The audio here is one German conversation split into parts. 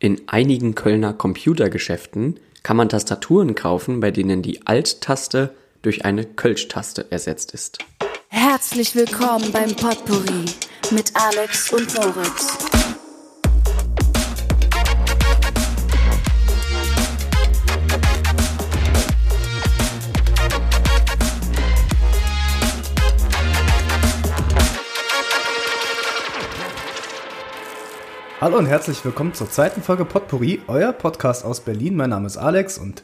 In einigen Kölner Computergeschäften kann man Tastaturen kaufen, bei denen die Alt-Taste durch eine Kölsch-Taste ersetzt ist. Herzlich willkommen beim Potpourri mit Alex und Moritz. Hallo und herzlich willkommen zur zweiten Folge Potpourri, euer Podcast aus Berlin. Mein Name ist Alex und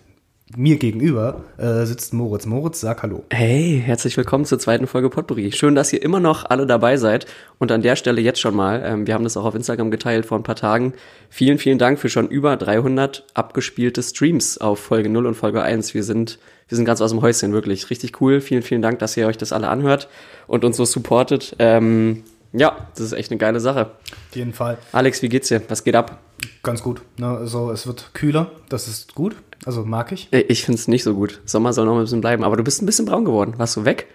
mir gegenüber äh, sitzt Moritz. Moritz, sag Hallo. Hey, herzlich willkommen zur zweiten Folge Potpourri. Schön, dass ihr immer noch alle dabei seid. Und an der Stelle jetzt schon mal, ähm, wir haben das auch auf Instagram geteilt vor ein paar Tagen. Vielen, vielen Dank für schon über 300 abgespielte Streams auf Folge 0 und Folge 1. Wir sind, wir sind ganz aus dem Häuschen, wirklich. Richtig cool. Vielen, vielen Dank, dass ihr euch das alle anhört und uns so supportet. Ähm, ja, das ist echt eine geile Sache. Auf jeden Fall. Alex, wie geht's dir? Was geht ab? Ganz gut. Ne? Also es wird kühler, das ist gut. Also mag ich. Ich find's nicht so gut. Sommer soll noch ein bisschen bleiben. Aber du bist ein bisschen braun geworden. Warst du weg?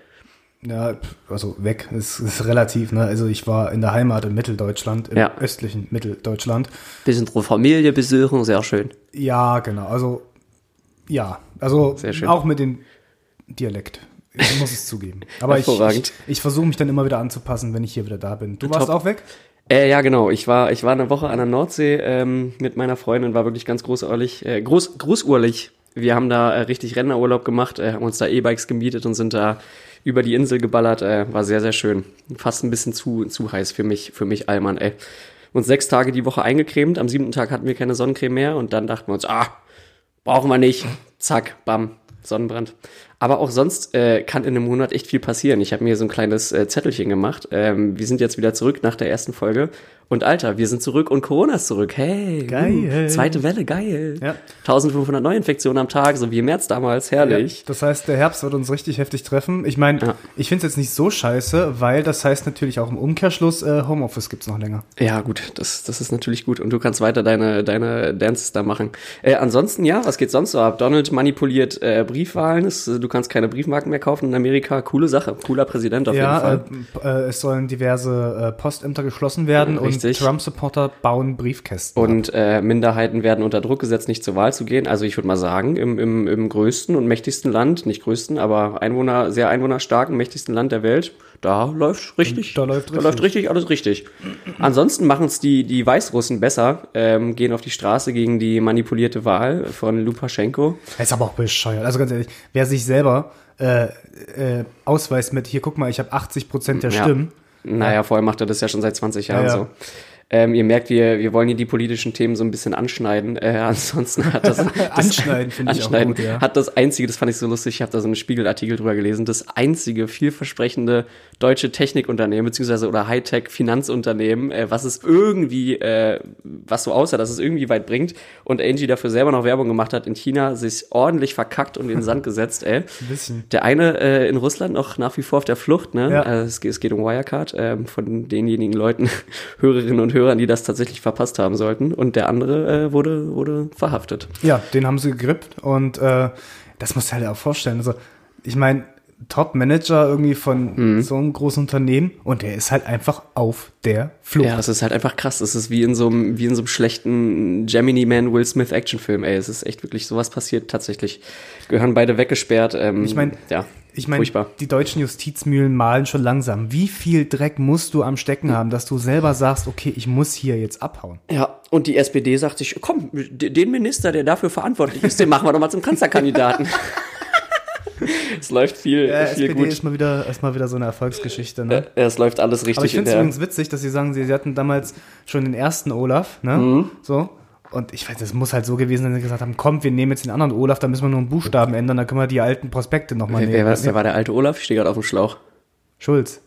Ja, also weg ist, ist relativ. Ne? Also ich war in der Heimat in Mitteldeutschland, im Ja. östlichen Mitteldeutschland. Bisschen Familie besuchen, sehr schön. Ja, genau. Also ja, also Sehr schön. auch mit dem Dialekt. Ich muss es zugeben. Aber ich, ich, ich versuche mich dann immer wieder anzupassen, wenn ich hier wieder da bin. Du warst Top. auch weg? Äh, ja, genau. Ich war, ich war eine Woche an der Nordsee ähm, mit meiner Freundin, war wirklich ganz großartig, äh, groß, großurlich. Wir haben da äh, richtig Rentnerurlaub gemacht, äh, haben uns da E-Bikes gemietet und sind da über die Insel geballert. Äh, war sehr, sehr schön. Fast ein bisschen zu, zu heiß für mich, für mich Allmann, ey. Uns sechs Tage die Woche eingecremt. Am siebten Tag hatten wir keine Sonnencreme mehr und dann dachten wir uns, ah, brauchen wir nicht. Zack, bam, Sonnenbrand. Aber auch sonst äh, kann in einem Monat echt viel passieren. Ich habe mir so ein kleines äh, Zettelchen gemacht. Ähm, wir sind jetzt wieder zurück nach der ersten Folge. Und Alter, wir sind zurück und Corona ist zurück. Hey, uh, geil. Uh, zweite Welle, geil. Ja. 1500 Neuinfektionen am Tag, so wie im März damals, herrlich. Ja. Das heißt, der Herbst wird uns richtig heftig treffen. Ich meine, ja. ich finde es jetzt nicht so scheiße, weil das heißt natürlich auch im Umkehrschluss, äh, Homeoffice gibt's noch länger. Ja, gut, das, das ist natürlich gut. Und du kannst weiter deine, deine Dances da machen. Äh, ansonsten, ja, was geht sonst so ab? Donald manipuliert äh, Briefwahlen. Ist, du kannst keine Briefmarken mehr kaufen in Amerika. Coole Sache. Cooler Präsident auf jeden Fall. Äh, ja, Äh, es sollen diverse äh, Postämter geschlossen werden und 60. Trump-Supporter bauen Briefkästen. Und äh, Minderheiten werden unter Druck gesetzt, nicht zur Wahl zu gehen. Also ich würde mal sagen, im, im, im größten und mächtigsten Land, nicht größten, aber Einwohner, sehr einwohnerstarken, mächtigsten Land der Welt, da läuft richtig. Da läuft richtig. Da läuft richtig, alles richtig. Ansonsten machen es die, die Weißrussen besser, ähm, gehen auf die Straße gegen die manipulierte Wahl von Lukaschenko. Ist aber auch bescheuert. Also ganz ehrlich, wer sich selber äh, äh, ausweist mit, hier guck mal, ich habe 80 Prozent der Stimmen, naja, vorher macht er das ja schon seit 20 Jahren Ja, ja. so. Ähm, ihr merkt, wir, wir wollen hier die politischen Themen so ein bisschen anschneiden. Äh, ansonsten hat das, das Anschneiden finde ich auch anschneiden gut, ja. hat das einzige, das fand ich so lustig, ich habe da so einen Spiegelartikel drüber gelesen, das einzige vielversprechende deutsche Technikunternehmen beziehungsweise oder Hightech-Finanzunternehmen, äh, was es irgendwie, äh, was so aussah, dass es irgendwie weit bringt und Angie dafür selber noch Werbung gemacht hat in China, sich ordentlich verkackt und in den Sand gesetzt, ey. Ein bisschen. Der eine äh, in Russland noch nach wie vor auf der Flucht, ne? Ja. Äh, es, geht- es geht um Wirecard, ähm, von denjenigen Leuten, Hörerinnen und Hörern, die das tatsächlich verpasst haben sollten. Und der andere äh, wurde, wurde verhaftet. Ja, den haben sie gegrippt und äh, das musst du halt auch vorstellen. Also, ich meine, Top-Manager irgendwie von Mhm. so einem großen Unternehmen und der ist halt einfach auf der Flucht. Ja, es ist halt einfach krass. Es ist wie in so einem, wie in so einem schlechten Gemini Man Will Smith Actionfilm, ey. Es ist echt wirklich sowas passiert tatsächlich. Gehören beide weggesperrt. Ähm, Ich mein, ja, Ich meine, furchtbar. die deutschen Justizmühlen malen schon langsam. Wie viel Dreck musst du am Stecken haben, dass du selber sagst, okay, ich muss hier jetzt abhauen? Ja, und die SPD sagt sich, komm, den Minister, der dafür verantwortlich ist, den machen wir doch mal zum Kanzlerkandidaten. es läuft viel, Ja, viel SPD gut. ist mal wieder, ist mal wieder so eine Erfolgsgeschichte, ne? Äh, Es läuft alles richtig Aber ich in finde es übrigens witzig, dass sie sagen, sie, sie hatten damals schon den ersten Olaf, ne? Mhm. So. Und ich weiß, das muss halt so gewesen sein, dass sie gesagt haben, komm, wir nehmen jetzt den anderen Olaf, da müssen wir nur einen Buchstaben ändern, dann können wir die alten Prospekte nochmal Wer, wer, nehmen. war- wer war der alte Olaf? Ich stehe gerade auf dem Schlauch. Schulz.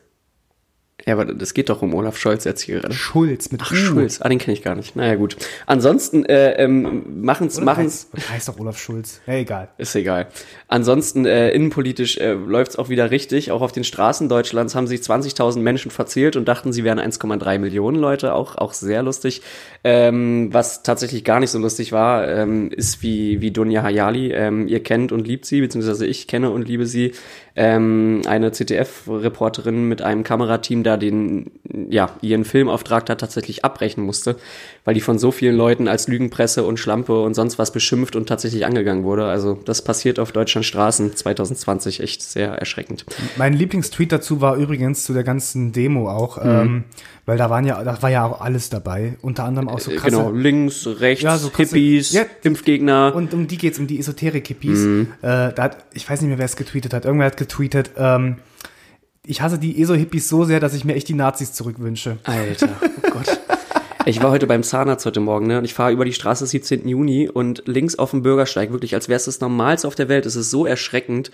Ja, aber das geht doch um Olaf Scholz jetzt hier gerade. Schulz mit Ach, U. Schulz. Ah, den kenne ich gar nicht. Naja, gut. Ansonsten äh, ähm, machen's, Oder machen's. heißt, heißt doch Olaf Schulz. Ja, egal. Ist egal. Ansonsten äh, innenpolitisch äh, läuft's auch wieder richtig. Auch auf den Straßen Deutschlands haben sich 20.000 Menschen verzählt und dachten, sie wären 1,3 Millionen Leute. Auch auch sehr lustig. Ähm, was tatsächlich gar nicht so lustig war, ähm, ist wie wie Dunja Hayali. Ähm, ihr kennt und liebt sie, beziehungsweise ich kenne und liebe sie. Ähm, eine CTF-Reporterin mit einem Kamerateam da den, ja, ihren Filmauftrag da tatsächlich abbrechen musste, weil die von so vielen Leuten als Lügenpresse und Schlampe und sonst was beschimpft und tatsächlich angegangen wurde. Also das passiert auf Deutschland Straßen 2020 echt sehr erschreckend. Mein Lieblingstweet dazu war übrigens zu der ganzen Demo auch, ähm, weil da waren ja, da war ja auch alles dabei. Unter anderem auch so Äh, krasse. Genau, links, rechts, Ja, so krasse- Hippies, Ja. Impfgegner. Und um die geht's, um die Esoterik-Hippies. Mhm. Äh, da hat, ich weiß nicht mehr, wer es getweetet hat. Irgendwer hat getweetet, ähm, ich hasse die ESO-Hippies so sehr, dass ich mir echt die Nazis zurückwünsche. Alter, oh Gott. Ich war heute beim Zahnarzt heute Morgen, ne? Und ich fahre über die Straße 17. Juni und links auf dem Bürgersteig, wirklich, als wäre es das Normalste auf der Welt. Es ist so erschreckend.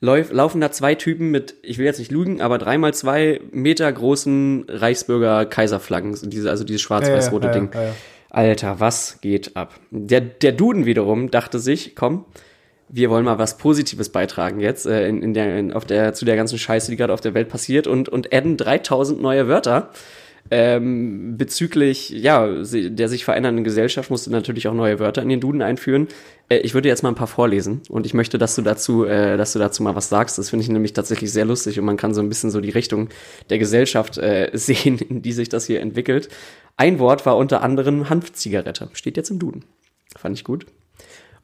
Läuf, laufen da zwei Typen mit, ich will jetzt nicht lügen, aber dreimal zwei Meter großen Reichsbürger-Kaiserflaggen, diese, also dieses schwarz-weiß-rote Ja, ja, Ding. ja. Alter, was geht ab? Der, der Duden wiederum dachte sich, komm, wir wollen mal was Positives beitragen jetzt äh, in, in der, in, auf der, zu der ganzen Scheiße, die gerade auf der Welt passiert und, und adden 3000 neue Wörter. Ähm, bezüglich ja der sich verändernden Gesellschaft musste natürlich auch neue Wörter in den Duden einführen. Äh, ich würde jetzt mal ein paar vorlesen und ich möchte, dass du dazu, äh, dass du dazu mal was sagst. Das finde ich nämlich tatsächlich sehr lustig und man kann so ein bisschen so die Richtung der Gesellschaft äh, sehen, in die sich das hier entwickelt. Ein Wort war unter anderem Hanfzigarette. Steht jetzt im Duden. Fand ich gut.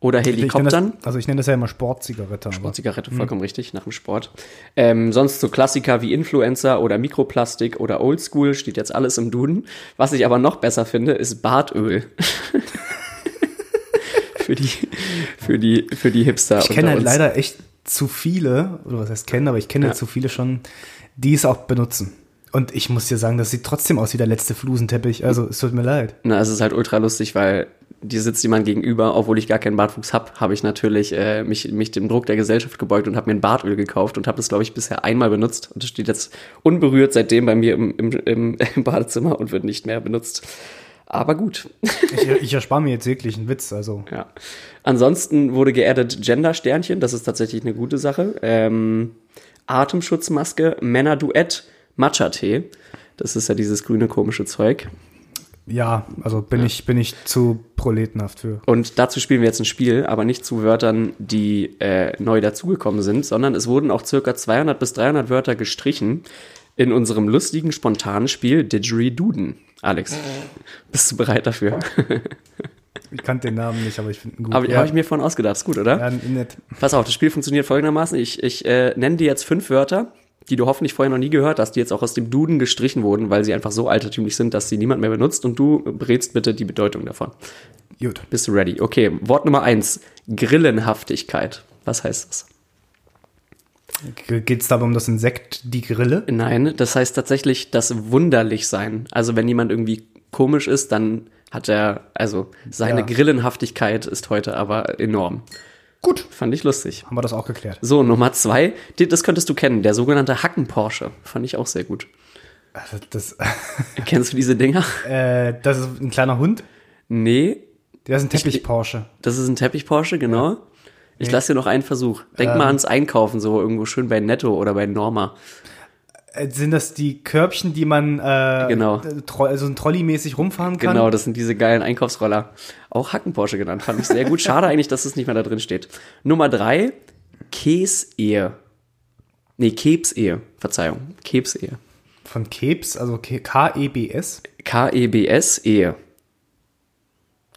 Oder Ich nenne Helikoptern. das, also ich nenne das ja immer Sportzigarette. aber- Sportzigarette, vollkommen richtig, nach dem Sport. Ähm, sonst so Klassiker wie Influencer oder Mikroplastik oder Oldschool, steht jetzt alles im Duden. Was ich aber noch besser finde, ist Bartöl. für die, für die, für die Hipster. Ich kenne halt leider echt zu viele, oder was heißt kennen, aber ich kenne Ja. zu viele schon, die es auch benutzen. Und ich muss dir sagen, das sieht trotzdem aus wie der letzte Flusenteppich. Also es tut mir leid. Na, es ist halt ultra lustig, weil dir sitzt jemand gegenüber, obwohl ich gar keinen Bartwuchs hab, habe ich natürlich äh, mich, mich dem Druck der Gesellschaft gebeugt und habe mir ein Bartöl gekauft und habe das, glaube ich, bisher einmal benutzt. Und das steht jetzt unberührt seitdem bei mir im, im, im, im Badezimmer und wird nicht mehr benutzt. Aber gut. Ich, ich erspare mir jetzt jeglichen Witz. Also Ja. Ansonsten wurde geaddet Gender-Sternchen, das ist tatsächlich eine gute Sache. Ähm, Atemschutzmaske, Männerduett, Matcha-Tee. Das ist ja dieses grüne komische Zeug. Ja, also bin ich bin ich zu proletenhaft für. Und dazu spielen wir jetzt ein Spiel, aber nicht zu Wörtern, die äh, neu dazugekommen sind, sondern es wurden auch circa 200 bis 300 Wörter gestrichen in unserem lustigen, spontanen Spiel Didgeridoo. Alex, bist du bereit dafür? Ich kannte den Namen nicht, aber ich finde ihn gut. Aber ja, habe ich mir von ausgedacht, ist gut, oder? ja, nett. Pass auf, das Spiel funktioniert folgendermaßen. Ich, ich äh, nenne dir jetzt fünf Wörter, die du hoffentlich vorher noch nie gehört hast, die jetzt auch aus dem Duden gestrichen wurden, weil sie einfach so altertümlich sind, dass sie niemand mehr benutzt und du berätst bitte die Bedeutung davon. Gut. Bist du ready? Okay, Wort Nummer eins. Grillenhaftigkeit. Was heißt das? Geht es dabei um das Insekt, die Grille? Nein, das heißt tatsächlich das wunderlich sein. Also wenn jemand irgendwie komisch ist, dann hat er, also seine Ja. Grillenhaftigkeit ist heute aber enorm. Gut. Fand ich lustig. Haben wir das auch geklärt. So, Nummer zwei, das könntest du kennen, der sogenannte Hacken-Porsche. Fand ich auch sehr gut. Also das, Kennst du diese Dinger? äh, das ist ein kleiner Hund. Nee, Der ist ein Teppich-Porsche. das ist ein Teppich-Porsche, genau. Ich lasse dir noch einen Versuch. Denk Ähm. mal ans Einkaufen, so irgendwo schön bei Netto oder bei Norma. Äh, Sind das die Körbchen, die man äh, Genau. also ein Trolley-mäßig rumfahren kann? Genau, das sind diese geilen Einkaufsroller. Auch Hacken-Porsche genannt. Fand ich sehr gut. Schade eigentlich, dass es nicht mehr da drin steht. Nummer drei, Käsehe. Nee, Kebsehe. Verzeihung. Kebsehe. Von Kebs, also K-E-B-S? K-E-B-S-Ehe.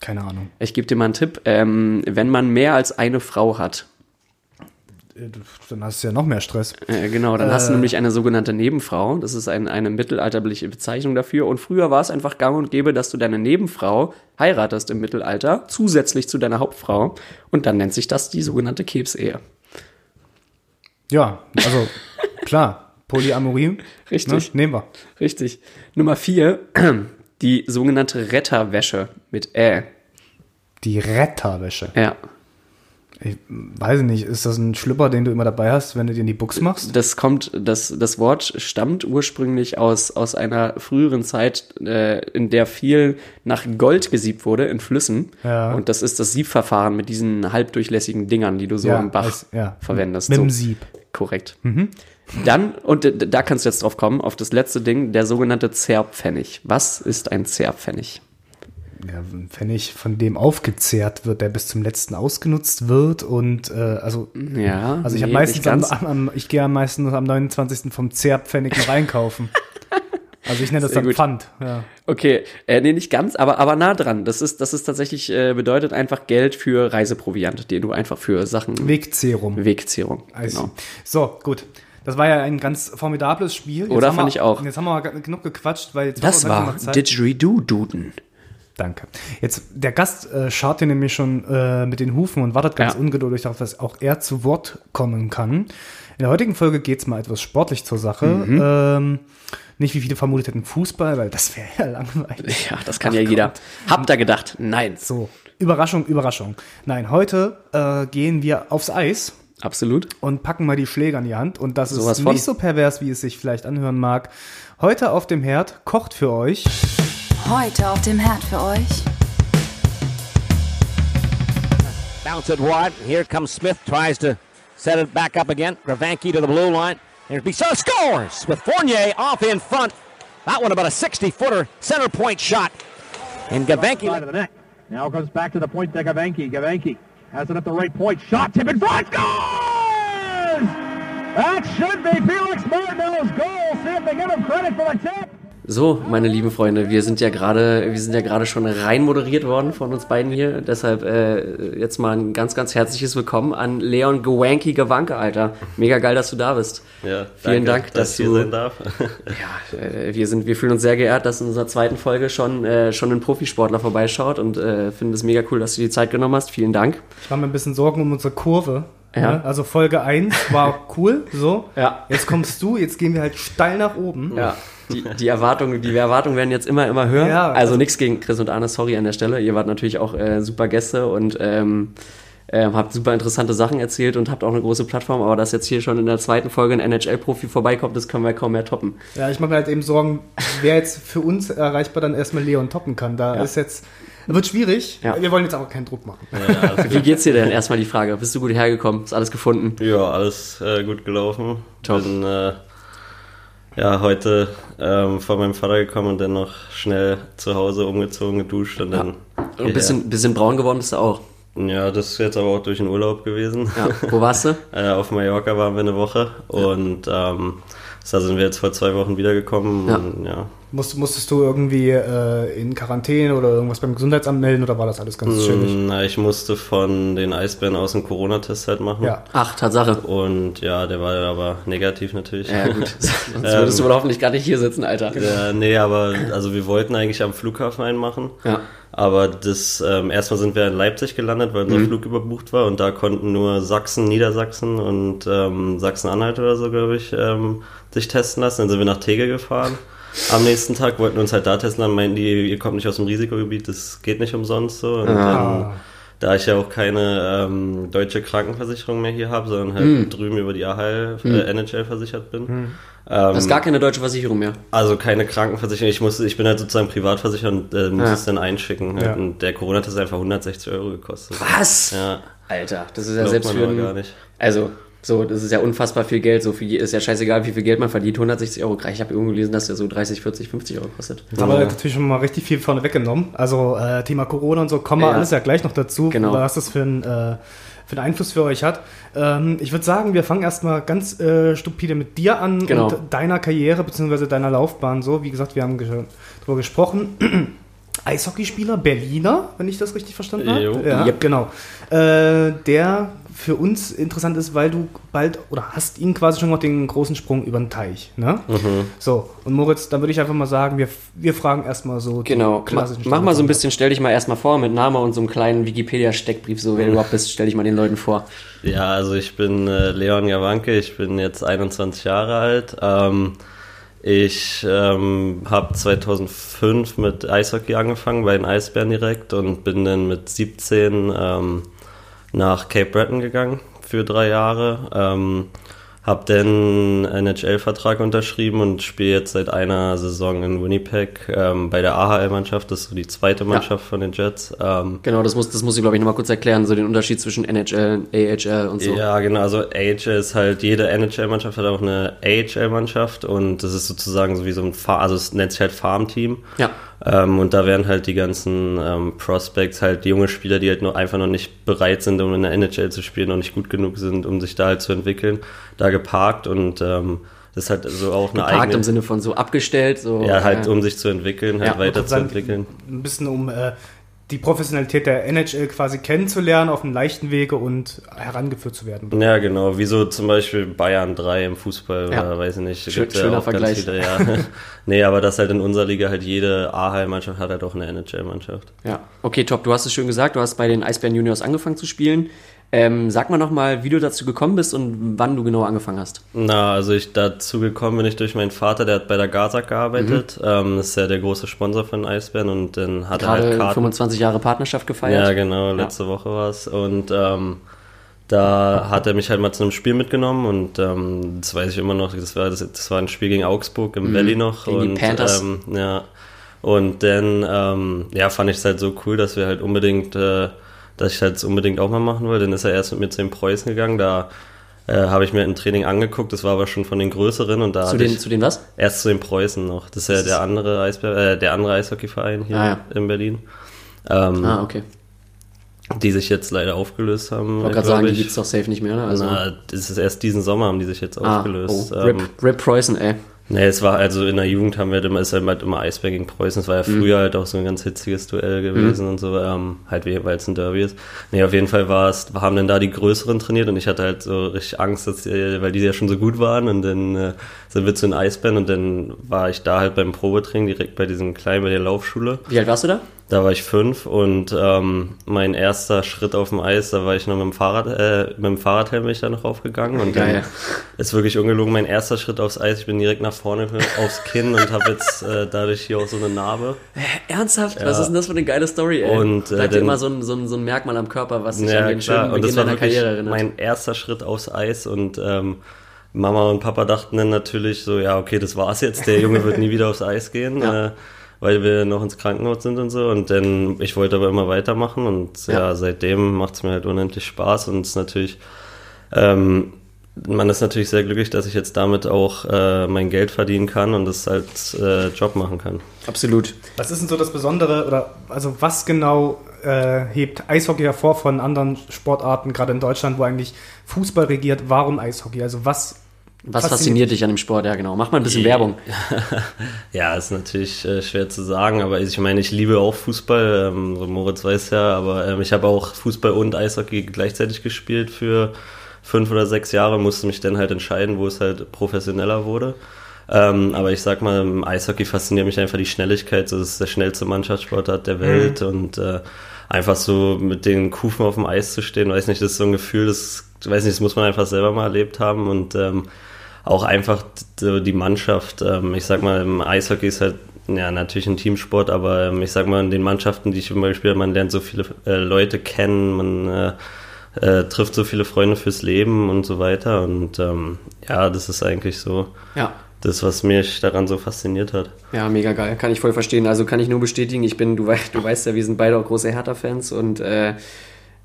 Keine Ahnung. Ich gebe dir mal einen Tipp. Ähm, wenn man mehr als eine Frau hat, Dann hast du ja noch mehr Stress. Äh, genau, dann hast du nämlich eine sogenannte Nebenfrau. Das ist ein, eine mittelalterliche Bezeichnung dafür. Und früher war es einfach gang und gäbe, dass du deine Nebenfrau heiratest im Mittelalter, zusätzlich zu deiner Hauptfrau. Und dann nennt sich das die sogenannte Kebsehe. Ja, also klar, Polyamorie. Richtig. Ne? Nehmen wir. Richtig. Nummer vier, die sogenannte Retterwäsche mit Ä. Die Retterwäsche. Ja. Ich weiß nicht, ist das ein Schlüpper, den du immer dabei hast, wenn du dir in die Buchs machst? Das kommt, das, das Wort stammt ursprünglich aus, aus einer früheren Zeit, äh, in der viel nach Gold gesiebt wurde in Flüssen. Ja. Und das ist das Siebverfahren mit diesen halbdurchlässigen Dingern, die du so Ja, im Bach als- ja. verwendest. Mit so. dem Sieb. Korrekt. Dann, und da kannst du jetzt drauf kommen, auf das letzte Ding, der sogenannte Zerbpfennig. Was ist ein Zerbpfennig? Ja, ein Pfennig, von dem aufgezehrt wird, der bis zum letzten ausgenutzt wird und äh, also Ja. also ich habe nee, meistens nicht am, am, ich gehe am meisten am 29. vom Zehrpfennig noch einkaufen. Also ich nenne das Sehr dann gut. Pfand. Ja. Okay, äh, nee, nicht ganz, aber, aber nah dran. Das ist, das ist tatsächlich, äh, bedeutet einfach Geld für Reiseproviant, den du einfach für Sachen, Wegzehrung. Wegzehrung, see. genau. So, gut. Das war ja ein ganz formidables Spiel. Jetzt Oder, fand wir, ich auch. Jetzt haben wir mal genug gequatscht, weil jetzt Das war. Didgeridoo-Duden. Danke. Jetzt, der Gast äh, schaut hier nämlich schon äh, mit den Hufen und wartet ganz Ja. ungeduldig darauf, dass auch er zu Wort kommen kann. In der heutigen Folge geht's mal etwas sportlich zur Sache. Mhm. Ähm, nicht wie viele vermutet hätten Fußball, weil das wäre ja langweilig. Ja, das kann Ach ja jeder. Habt ihr gedacht? Nein. So, Überraschung, Überraschung. Nein, heute äh, gehen wir aufs Eis Absolut. und packen mal die Schläger in die Hand. Und das Sowas ist nicht so pervers, wie es sich vielleicht anhören mag. Heute auf dem Herd kocht für euch Heute auf dem Herd für euch Bounce it wide. Here comes Smith. Tries to set it back up again. Gravanke to the blue line. Here's Bissau scores with Fournier off in front. That one about a 60-footer center point shot. And Gavanke side of the net. Now comes back to the point to Gavanki. Gavanki has it at the right point. Shot, tip in front, scores! That should be Felix Martinel's goal. See if they give him credit for the tip. So, meine lieben Freunde, wir sind ja gerade, wir sind ja gerade schon rein moderiert worden von uns beiden hier. Deshalb äh, jetzt mal ein ganz, ganz herzliches Willkommen an Leon Gewanky Gewanke, Alter. Mega geil, dass du da bist. Ja, Vielen danke, Dank, dass ich hier du- sein darf. Ja, äh, wir sind, wir fühlen uns sehr geehrt, dass in unserer zweiten Folge schon, äh, schon ein Profisportler vorbeischaut und äh, finden es mega cool, dass du dir die Zeit genommen hast. Vielen Dank. Ich mache mir ein bisschen Sorgen um unsere Kurve. Ja. Ne? Also Folge 1 war cool, so. Ja. Jetzt kommst du, jetzt gehen wir halt steil nach oben. Ja, die, die Erwartungen, die Erwartungen werden jetzt immer, immer höher. Ja, also also- nichts gegen Chris und Arne, sorry an der Stelle. Ihr wart natürlich auch äh, super Gäste und ähm, ähm, habt super interessante Sachen erzählt und habt auch eine große Plattform, aber dass jetzt hier schon in der zweiten Folge ein NHL-Profi vorbeikommt, das können wir kaum mehr toppen. Ja, ich mache mir halt eben Sorgen, wer jetzt für uns erreichbar dann erstmal Leon toppen kann. Da Ja. ist jetzt, wird schwierig. Ja. Wir wollen jetzt aber keinen Druck machen. Wie geht's dir denn? Erstmal die Frage. Bist du gut hergekommen? Ist alles gefunden? ja, alles äh, gut gelaufen. Top. Bin äh, ja, heute ähm, von meinem Vater gekommen und dann noch schnell zu Hause umgezogen, geduscht und dann. Ein bisschen, bisschen braun geworden bist du auch. Ja, das ist jetzt aber auch durch den Urlaub gewesen. Ja. Wo warst du? Äh, auf Mallorca waren wir eine Woche und ähm, da sind wir jetzt vor zwei Wochen wiedergekommen. Ja. Und, ja. Musst, musstest du irgendwie äh, in Quarantäne oder irgendwas beim Gesundheitsamt melden oder war das alles ganz chillig? Na, ich musste von den Eisbären aus einen Corona-Test halt machen. Ja. Ach, Tatsache. Und ja, der war aber negativ natürlich. Ja, gut. Sonst würdest du wohl hoffentlich gar nicht hier sitzen, Alter. Ja, nee, aber also wir wollten eigentlich am Flughafen einen machen. Ja. Aber das ähm, erstmal sind wir in Leipzig gelandet, weil unser Flug überbucht war und da konnten nur Sachsen, Niedersachsen und ähm, Sachsen-Anhalt oder so, glaube ich, ähm, sich testen lassen. Dann sind wir nach Tegel gefahren. Am nächsten Tag wollten wir uns halt da testen, dann meinten die, ihr kommt nicht aus dem Risikogebiet, das geht nicht umsonst so. Und dann, da ich ja auch keine ähm, deutsche Krankenversicherung mehr hier habe, sondern halt drüben über die AHL, äh, NHL versichert bin. Ähm, Das ist gar keine deutsche Versicherung mehr. also keine Krankenversicherung. Ich musste, ich bin halt sozusagen privat versichert und äh, muss Ja. es dann einschicken. Ja. Und der Corona-Test hat einfach 160 Euro gekostet. Was? Ja, Alter, das ist ja glaubt selbst man für einen, gar nicht. Also, so, das ist ja unfassbar viel Geld. So viel ist ja scheißegal, wie viel Geld man verdient. 160 Euro. Ich habe irgendwo gelesen, dass der so 30, 40, 50 Euro kostet. Jetzt haben wir natürlich schon mal richtig viel vorne weggenommen. Also äh, Thema Corona und so, kommen wir Ja. alles ja gleich noch dazu, Genau. was das für ein, äh, für einen Einfluss für euch hat. Ähm, ich würde sagen, wir fangen erstmal ganz äh, stupide mit dir an Genau. und deiner Karriere bzw. deiner Laufbahn. So, wie gesagt, wir haben ge darüber gesprochen. Eishockeyspieler, Berliner, wenn ich das richtig verstanden habe. Ja, Yep. genau. Äh, der für uns interessant ist, weil du bald oder hast ihn quasi schon noch den großen Sprung über den Teich. Ne? Mhm. So, und Moritz, dann würde ich einfach mal sagen, wir, wir fragen erstmal so die Genau. Ma klassischen mach mal so ein bisschen, stell dich mal erstmal vor mit Name und so einem kleinen Wikipedia-Steckbrief, so wer du überhaupt bist, stell dich mal den Leuten vor. Ja, also ich bin äh, Leon Jawanke, ich bin jetzt 21 Jahre alt. Ähm, ich ähm, habe 2005 mit Eishockey angefangen, bei den Eisbären direkt und bin dann mit 17 ähm, nach Cape Breton gegangen für drei Jahre. Ähm, habe dann einen NHL-Vertrag unterschrieben und spiele jetzt seit einer Saison in Winnipeg ähm, bei der AHL-Mannschaft. Das ist so die zweite Mannschaft von den Jets. Ähm, Genau, das muss, das muss ich, glaube ich, nochmal kurz erklären, so den Unterschied zwischen NHL, AHL und so. Ja, genau. Also AHL ist halt, jede NHL-Mannschaft hat auch eine AHL-Mannschaft und das ist sozusagen so wie so ein, Fa also es nennt sich halt Farmteam. Ja. Ähm, und da werden halt die ganzen ähm, Prospects, halt die junge Spieler, die halt noch einfach noch nicht bereit sind, um in der NHL zu spielen, noch nicht gut genug sind, um sich da halt zu entwickeln, da geparkt und ähm, Das ist halt so auch eine Geparkt eigene. im Sinne von so abgestellt, so. ja, halt äh, um sich zu entwickeln, halt Ja, weiterzuentwickeln. Ein bisschen um äh, die Professionalität der NHL quasi kennenzulernen auf einem leichten Wege und herangeführt zu werden. Ja, genau, wie so zum Beispiel Bayern 3 im Fußball Ja. oder weiß ich nicht. Schön- Gibt ja schöner ganz Vergleich. Viele, ja. nee, aber das halt in unserer Liga halt jede A-Heil-Mannschaft hat halt auch eine NHL-Mannschaft. Ja, okay, top. Du hast es schön gesagt, du hast bei den Eisbären Juniors angefangen zu spielen. Ähm, sag mal nochmal, wie du dazu gekommen bist und wann du genau angefangen hast. Na, also ich dazu gekommen bin ich durch meinen Vater, der hat bei der Gazak gearbeitet. Ähm, das ist ja der große Sponsor von Eisbären und dann hat er Gerade halt Karten. 25 Jahre Partnerschaft gefeiert. Ja, genau, letzte Woche war es. Und ähm, da hat er mich halt mal zu einem Spiel mitgenommen und ähm, das weiß ich immer noch, das war, das, das war ein Spiel gegen Augsburg im Valley noch. Mhm. Gegen die und, Panthers. Ähm, ja. Und dann ähm, ja, fand ich es halt so cool, dass wir halt unbedingt, äh, dass ich halt unbedingt auch mal machen wollte. Dann ist er erst mit mir zu den Preußen gegangen, da äh, habe ich mir ein Training angeguckt, das war aber schon von den größeren und da Zu den, zu den was? erst zu den Preußen noch. Das ist ja der andere Eisbär, äh, der andere Eishockeyverein hier Ah, ja. in Berlin. Ähm, Ah, okay. die sich jetzt leider aufgelöst haben. Ich wollte gerade sagen, die ich. gibt's doch safe nicht mehr, ne? Also, Na, das ist erst diesen Sommer haben die sich jetzt ah, aufgelöst. oh, Rip, Ähm, Rip Preußen, ey. Nee, es war also in der Jugend haben wir halt immer, ist halt immer Eisbär gegen Preußen. Es war ja Mhm. früher halt auch so ein ganz hitziges Duell gewesen und so, ähm, halt weil es ein Derby ist. Nee, auf jeden Fall war es, haben dann da die Größeren trainiert und ich hatte halt so richtig Angst, dass die, weil die ja schon so gut waren und dann äh, sind wir zu den Eisbären und dann war ich da halt beim Probetraining direkt bei diesem kleinen, bei der Laufschule. Wie alt warst du da? Da war ich fünf und ähm, mein erster Schritt auf dem Eis, da war ich noch mit dem Fahrrad, äh, mit dem Fahrradhelm bin ich da noch aufgegangen und Geil. dann ist wirklich ungelogen mein erster Schritt aufs Eis. Ich bin direkt nach vorne aufs Kinn und habe jetzt äh, dadurch hier auch so eine Narbe. Ernsthaft? Was ist denn das für eine geile Story, ey? Und, äh, Bleibt immer so ein, so, ein, so ein Merkmal am Körper, was dich an Ja den klar, schönen und das Beginn deiner Karriere erinnert. mein erster Schritt aufs Eis und ähm, Mama und Papa dachten dann natürlich so, ja okay, das war's jetzt, der Junge wird nie wieder aufs Eis gehen. Ja. Äh, weil wir noch ins Krankenhaus sind und so. Und dann, ich wollte aber immer weitermachen und ja, Ja. seitdem macht es mir halt unendlich Spaß und es ist natürlich, ähm, man ist natürlich sehr glücklich, dass ich jetzt damit auch äh, mein Geld verdienen kann und das als äh, Job machen kann. Absolut. Was ist denn so das Besondere oder also was genau äh, hebt Eishockey hervor von anderen Sportarten, gerade in Deutschland, wo eigentlich Fußball regiert? Warum Eishockey? Also was Was fasziniert dich an dem Sport? Ja, genau. Mach mal ein bisschen Werbung. Ja, ist natürlich äh, schwer zu sagen, aber ich meine, ich liebe auch Fußball, ähm, so Moritz weiß ja, aber ähm, ich habe auch Fußball und Eishockey gleichzeitig gespielt für fünf oder sechs Jahre, musste mich dann halt entscheiden, wo es halt professioneller wurde. Ähm, aber ich sag mal, im Eishockey fasziniert mich einfach die Schnelligkeit, so das ist der schnellste Mannschaftssportart der Welt und äh, einfach so mit den Kufen auf dem Eis zu stehen, weiß nicht, das ist so ein Gefühl, das, weiß nicht, das muss man einfach selber mal erlebt haben und ähm, auch einfach die Mannschaft. Ähm, ich sag mal, im Eishockey ist halt ja natürlich ein Teamsport, aber ähm, ich sag mal, in den Mannschaften, die ich immer gespielt habe, man lernt so viele äh, Leute kennen, man äh, äh, trifft so viele Freunde fürs Leben und so weiter. Und ähm, ja, das ist eigentlich so Ja. das, was mich daran so fasziniert hat. Ja, mega geil. Kann ich voll verstehen. Also kann ich nur bestätigen, ich bin, du, wei du weißt ja, wir sind beide auch große Hertha-Fans und äh,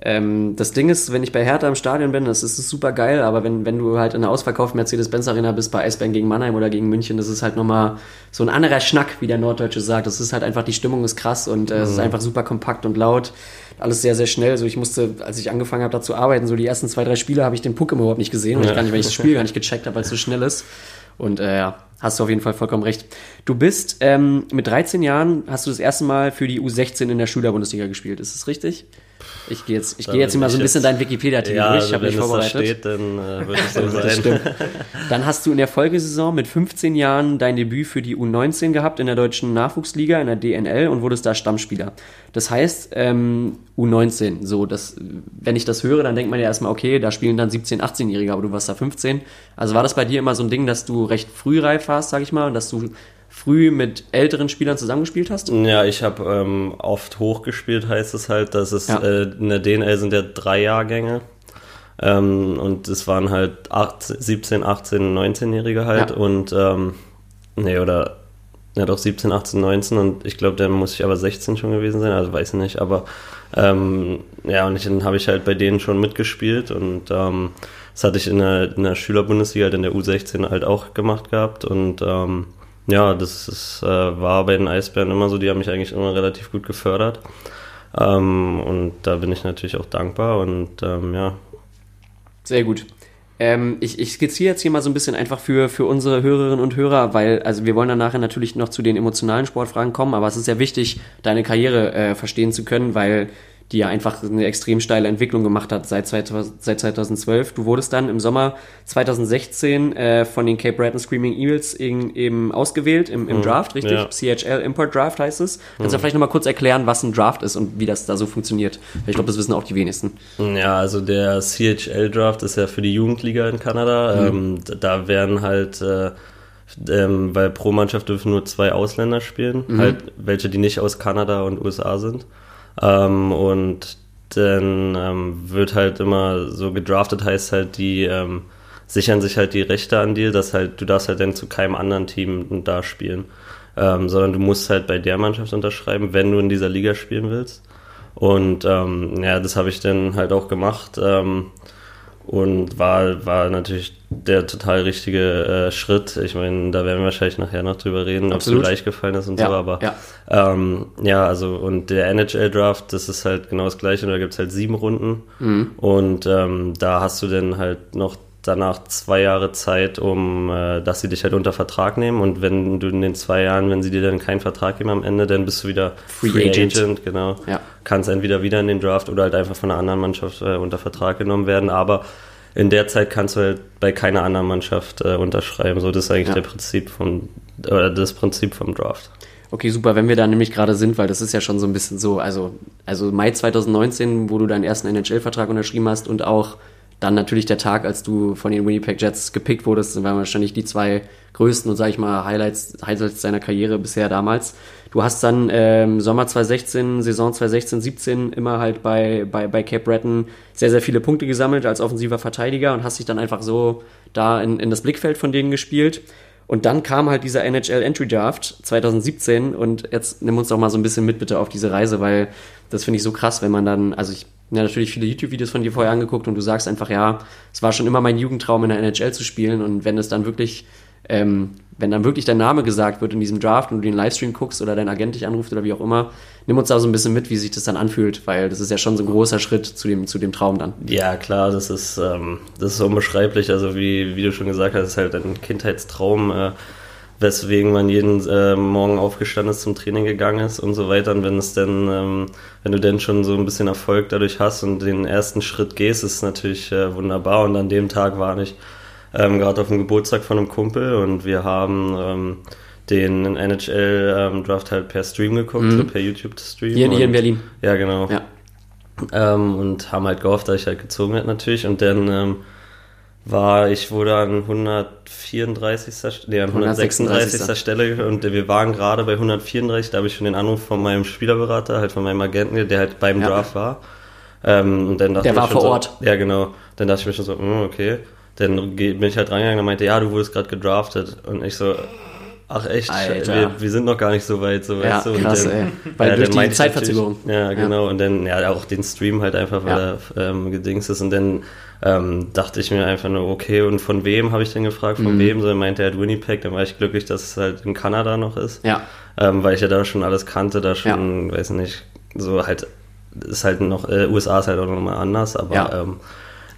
ähm, das Ding ist, wenn ich bei Hertha im Stadion bin, das ist super geil, aber wenn, wenn du halt in einer ausverkauften Mercedes-Benz-Arena bist, bei Eisbären gegen Mannheim oder gegen München, das ist halt nochmal so ein anderer Schnack, wie der Norddeutsche sagt. Das ist halt einfach, die Stimmung ist krass und äh, es ist einfach super kompakt und laut. Alles sehr, sehr schnell. So, ich musste, als ich angefangen habe, da zu arbeiten, so die ersten zwei, drei Spiele habe ich den Puck immer überhaupt nicht gesehen und ich gar nicht, wenn ich das Spiel gar nicht gecheckt habe, weil es so schnell ist. Und äh, ja, hast du auf jeden Fall vollkommen recht. Du bist ähm, mit 13 Jahren hast du das erste Mal für die U16 in der Schülerbundesliga gespielt. Ist das richtig? Ich gehe jetzt, ich gehe jetzt mal so ein bisschen dein Wikipedia-Artikel Ja, durch. Ich habe mich vorbereitet. steht, dann äh, wird es so sein. Dann hast du in der Folgesaison mit 15 Jahren dein Debüt für die U19 gehabt in der deutschen Nachwuchsliga, in der DNL und wurdest da Stammspieler. Das heißt, ähm, U19, so, das, wenn ich das höre, dann denkt man ja erstmal, okay, da spielen dann 17-, 18-Jährige, aber du warst da 15. Also war das bei dir immer so ein Ding, dass du recht früh reif warst, sag ich mal, und dass du früh mit älteren Spielern zusammengespielt hast? Ja, ich habe ähm, oft hochgespielt, heißt es halt, dass es Ja. äh, in der DNL sind ja drei Jahrgänge. Ähm, und es waren halt 18, 17, 18, 19-Jährige halt Ja. und ähm, nee, oder ja doch 17, 18, 19 und ich glaube, dann muss ich aber 16 schon gewesen sein, also weiß ich nicht, aber ähm, ja, und ich, dann habe ich halt bei denen schon mitgespielt und ähm, das hatte ich in der, in der Schülerbundesliga halt in der U16 halt auch gemacht gehabt und ähm, ja, das ist, äh, war bei den Eisbären immer so, die haben mich eigentlich immer relativ gut gefördert. Ähm, und da bin ich natürlich auch dankbar und ähm, ja. Sehr gut. Ähm, ich, ich skizziere jetzt hier mal so ein bisschen einfach für, für unsere Hörerinnen und Hörer, weil, also wir wollen dann nachher natürlich noch zu den emotionalen Sportfragen kommen, aber es ist ja wichtig, deine Karriere äh, verstehen zu können, weil die ja einfach eine extrem steile Entwicklung gemacht hat seit, 2000, seit 2012. Du wurdest dann im Sommer 2016 äh, von den Cape Breton Screaming Eagles eben, eben ausgewählt im, im Mhm. Draft, richtig? Ja. CHL Import Draft heißt es. Kannst du vielleicht nochmal kurz erklären, was ein Draft ist und wie das da so funktioniert? Ich glaube, das wissen auch die wenigsten. Ja, also der CHL-Draft ist ja für die Jugendliga in Kanada. Ähm, d- da werden halt, äh, ähm, weil pro Mannschaft dürfen nur zwei Ausländer spielen, halt welche, die nicht aus Kanada und USA sind. Ähm, und dann ähm, wird halt immer so gedraftet, heißt halt, die ähm, sichern sich halt die Rechte an dir, dass halt, du darfst halt dann zu keinem anderen Team da spielen. Ähm, sondern du musst halt bei der Mannschaft unterschreiben, wenn du in dieser Liga spielen willst. Und ähm, ja, das habe ich dann halt auch gemacht ähm, und war, war natürlich der total richtige äh, Schritt. Ich meine, da werden wir wahrscheinlich nachher noch drüber reden, ob es mir leicht gefallen ist und Ja, so, aber ja. ähm, ja, also und der NHL-Draft, das ist halt genau das gleiche, und da gibt es halt sieben Runden Mhm. und ähm, da hast du dann halt noch danach zwei Jahre Zeit, um, äh, dass sie dich halt unter Vertrag nehmen und wenn du in den zwei Jahren, wenn sie dir dann keinen Vertrag geben am Ende, dann bist du wieder Free Agent. genau. Ja. Kannst entweder wieder in den Draft oder halt einfach von einer anderen Mannschaft äh, unter Vertrag genommen werden, aber in der Zeit kannst du halt bei keiner anderen Mannschaft äh, unterschreiben. So, das ist eigentlich Ja. der Prinzip vom, oder das Prinzip vom Draft. Okay, super, wenn wir da nämlich gerade sind, weil das ist ja schon so ein bisschen so, also, also Mai 2019, wo du deinen ersten NHL-Vertrag unterschrieben hast und auch dann natürlich der Tag, als du von den Winnipeg Jets gepickt wurdest, sind wahrscheinlich die zwei größten und sag ich mal Highlights, Highlights deiner Karriere bisher damals. Du hast dann ähm, Sommer 2016, Saison 2016, 17 immer halt bei, bei, bei Cape Breton sehr, sehr viele Punkte gesammelt als offensiver Verteidiger und hast dich dann einfach so da in, in das Blickfeld von denen gespielt. Und dann kam halt dieser NHL Entry Draft 2017 und jetzt nimm uns doch mal so ein bisschen mit bitte auf diese Reise, weil das finde ich so krass, wenn man dann, also ich ja natürlich viele YouTube-Videos von dir vorher angeguckt und du sagst einfach, ja, es war schon immer mein Jugendtraum in der NHL zu spielen und wenn es dann wirklich, ähm, wenn dann wirklich dein Name gesagt wird in diesem Draft und du den Livestream guckst oder dein Agent dich anruft oder wie auch immer, nimm uns da so ein bisschen mit, wie sich das dann anfühlt, weil das ist ja schon so ein großer Schritt zu dem, zu dem Traum dann. Ja, klar, das ist, ähm, das ist unbeschreiblich. Also wie, wie du schon gesagt hast, ist halt ein Kindheitstraum, äh, weswegen man jeden äh, Morgen aufgestanden ist, zum Training gegangen ist und so weiter. Und wenn es dann, ähm, wenn du dann schon so ein bisschen Erfolg dadurch hast und den ersten Schritt gehst, ist es natürlich äh, wunderbar. Und an dem Tag war ich ähm, gerade auf dem Geburtstag von einem Kumpel und wir haben ähm, den NHL-Draft halt per Stream geguckt, so per YouTube-Stream. Mhm. Hier, hier in Berlin. Ja, genau Ja. ähm, und haben halt gehofft, dass ich halt gezogen werde natürlich. Und dann ähm, war ich wurde an 134. St- Nee, an 136. 136. Stelle und wir waren gerade bei 134. Da habe ich schon den Anruf von meinem Spielerberater, halt von meinem Agenten, der halt beim Ja. Draft war. Ähm, und dann dachte Der ich war schon vor so, Ort. Ja, genau. Dann dachte ich mir schon so, hm, okay. Dann bin ich halt reingegangen und meinte, ja, du wurdest gerade gedraftet. Und ich so, ach echt, wir, wir sind noch gar nicht so weit, so Ja, weißt du. Und krass, dann- ey. Weil ja, durch die Zeitverzögerung. Ja, Ja. genau. Und dann, ja, auch den Stream halt einfach, weil Ja. er ähm, gedings ist. Und dann ähm, dachte ich mir einfach nur, okay, und von wem habe ich denn gefragt? Von Mhm. wem? So, er meinte er Winnipeg, dann war ich glücklich, dass es halt in Kanada noch ist. Ja. Ähm, weil ich ja da schon alles kannte, da schon, weiß nicht, so halt, ist halt noch, äh, USA ist halt auch nochmal anders, aber Ja. ähm,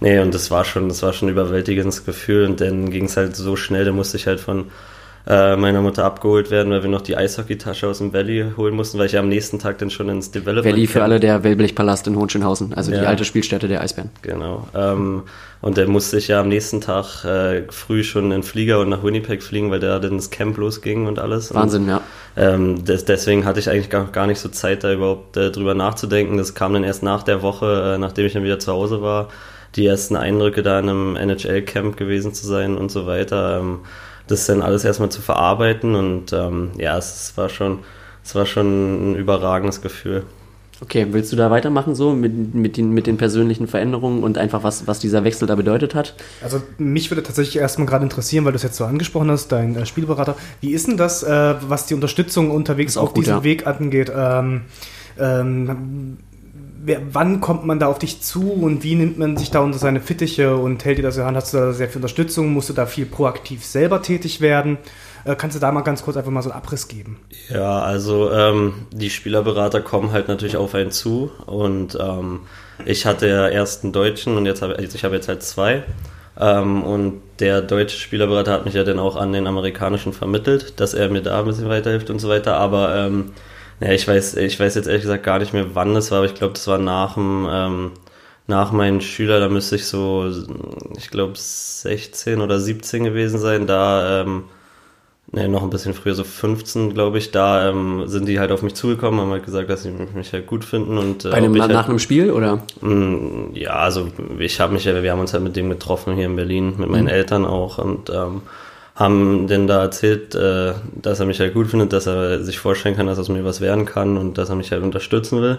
nee, und das war schon, das war schon ein überwältigendes Gefühl und dann ging es halt so schnell, da musste ich halt von äh, meiner Mutter abgeholt werden, weil wir noch die Eishockeytasche aus dem Valley holen mussten, weil ich ja am nächsten Tag dann schon ins Development Valley für alle der Wellblichpalast in Hohenschönhausen, also die Ja. alte Spielstätte der Eisbären. Genau. Ähm, und dann musste ich ja am nächsten Tag äh, früh schon in den Flieger und nach Winnipeg fliegen, weil da dann das Camp losging und alles. Wahnsinn, ja. Und, ähm, des, deswegen hatte ich eigentlich gar, gar nicht so Zeit, da überhaupt äh, drüber nachzudenken. Das kam dann erst nach der Woche, äh, nachdem ich dann wieder zu Hause war, die ersten Eindrücke da in einem NHL-Camp gewesen zu sein und so weiter. Ähm, das dann alles erstmal zu verarbeiten und ähm, ja, es war schon, es war schon ein überragendes Gefühl. Okay, willst du da weitermachen so mit, mit, den, mit den persönlichen Veränderungen und einfach was, was dieser Wechsel da bedeutet hat? Also mich würde tatsächlich erstmal gerade interessieren, weil du es jetzt so angesprochen hast, dein äh, Spielberater. Wie ist denn das, äh, was die Unterstützung unterwegs auf gut, diesem ja. Weg angeht? Ähm, ähm, wer, wann kommt man da auf dich zu und wie nimmt man sich da unter seine Fittiche und hält dir das in der Hand? Hast du da sehr viel Unterstützung? Musst du da viel proaktiv selber tätig werden? Äh, kannst du da mal ganz kurz einfach mal so einen Abriss geben? Ja, also ähm, die Spielerberater kommen halt natürlich auf einen zu und ähm, ich hatte ja erst einen Deutschen und jetzt habe also ich habe jetzt halt zwei Ähm, und der deutsche Spielerberater hat mich ja dann auch an den amerikanischen vermittelt, dass er mir da ein bisschen weiterhilft und so weiter. Aber ähm, ja, ich weiß, ich weiß jetzt ehrlich gesagt gar nicht mehr, wann das war, aber ich glaube, das war nach dem, ähm, nach meinen Schüler, da müsste ich so, ich glaube, 16 oder 17 gewesen sein. Da ähm, ne, noch ein bisschen früher, so 15, glaube ich, da ähm, sind die halt auf mich zugekommen, haben halt gesagt, dass sie mich halt gut finden und äh, Bei einem, nach halt, einem Spiel oder? Mh, mm, ja, also ich habe mich ja, wir haben uns halt mit dem getroffen hier in Berlin, mit meinen mhm. Eltern auch und ähm, haben denn da erzählt, äh, dass er mich halt gut findet, dass er sich vorstellen kann, dass aus mir was werden kann und dass er mich halt unterstützen will.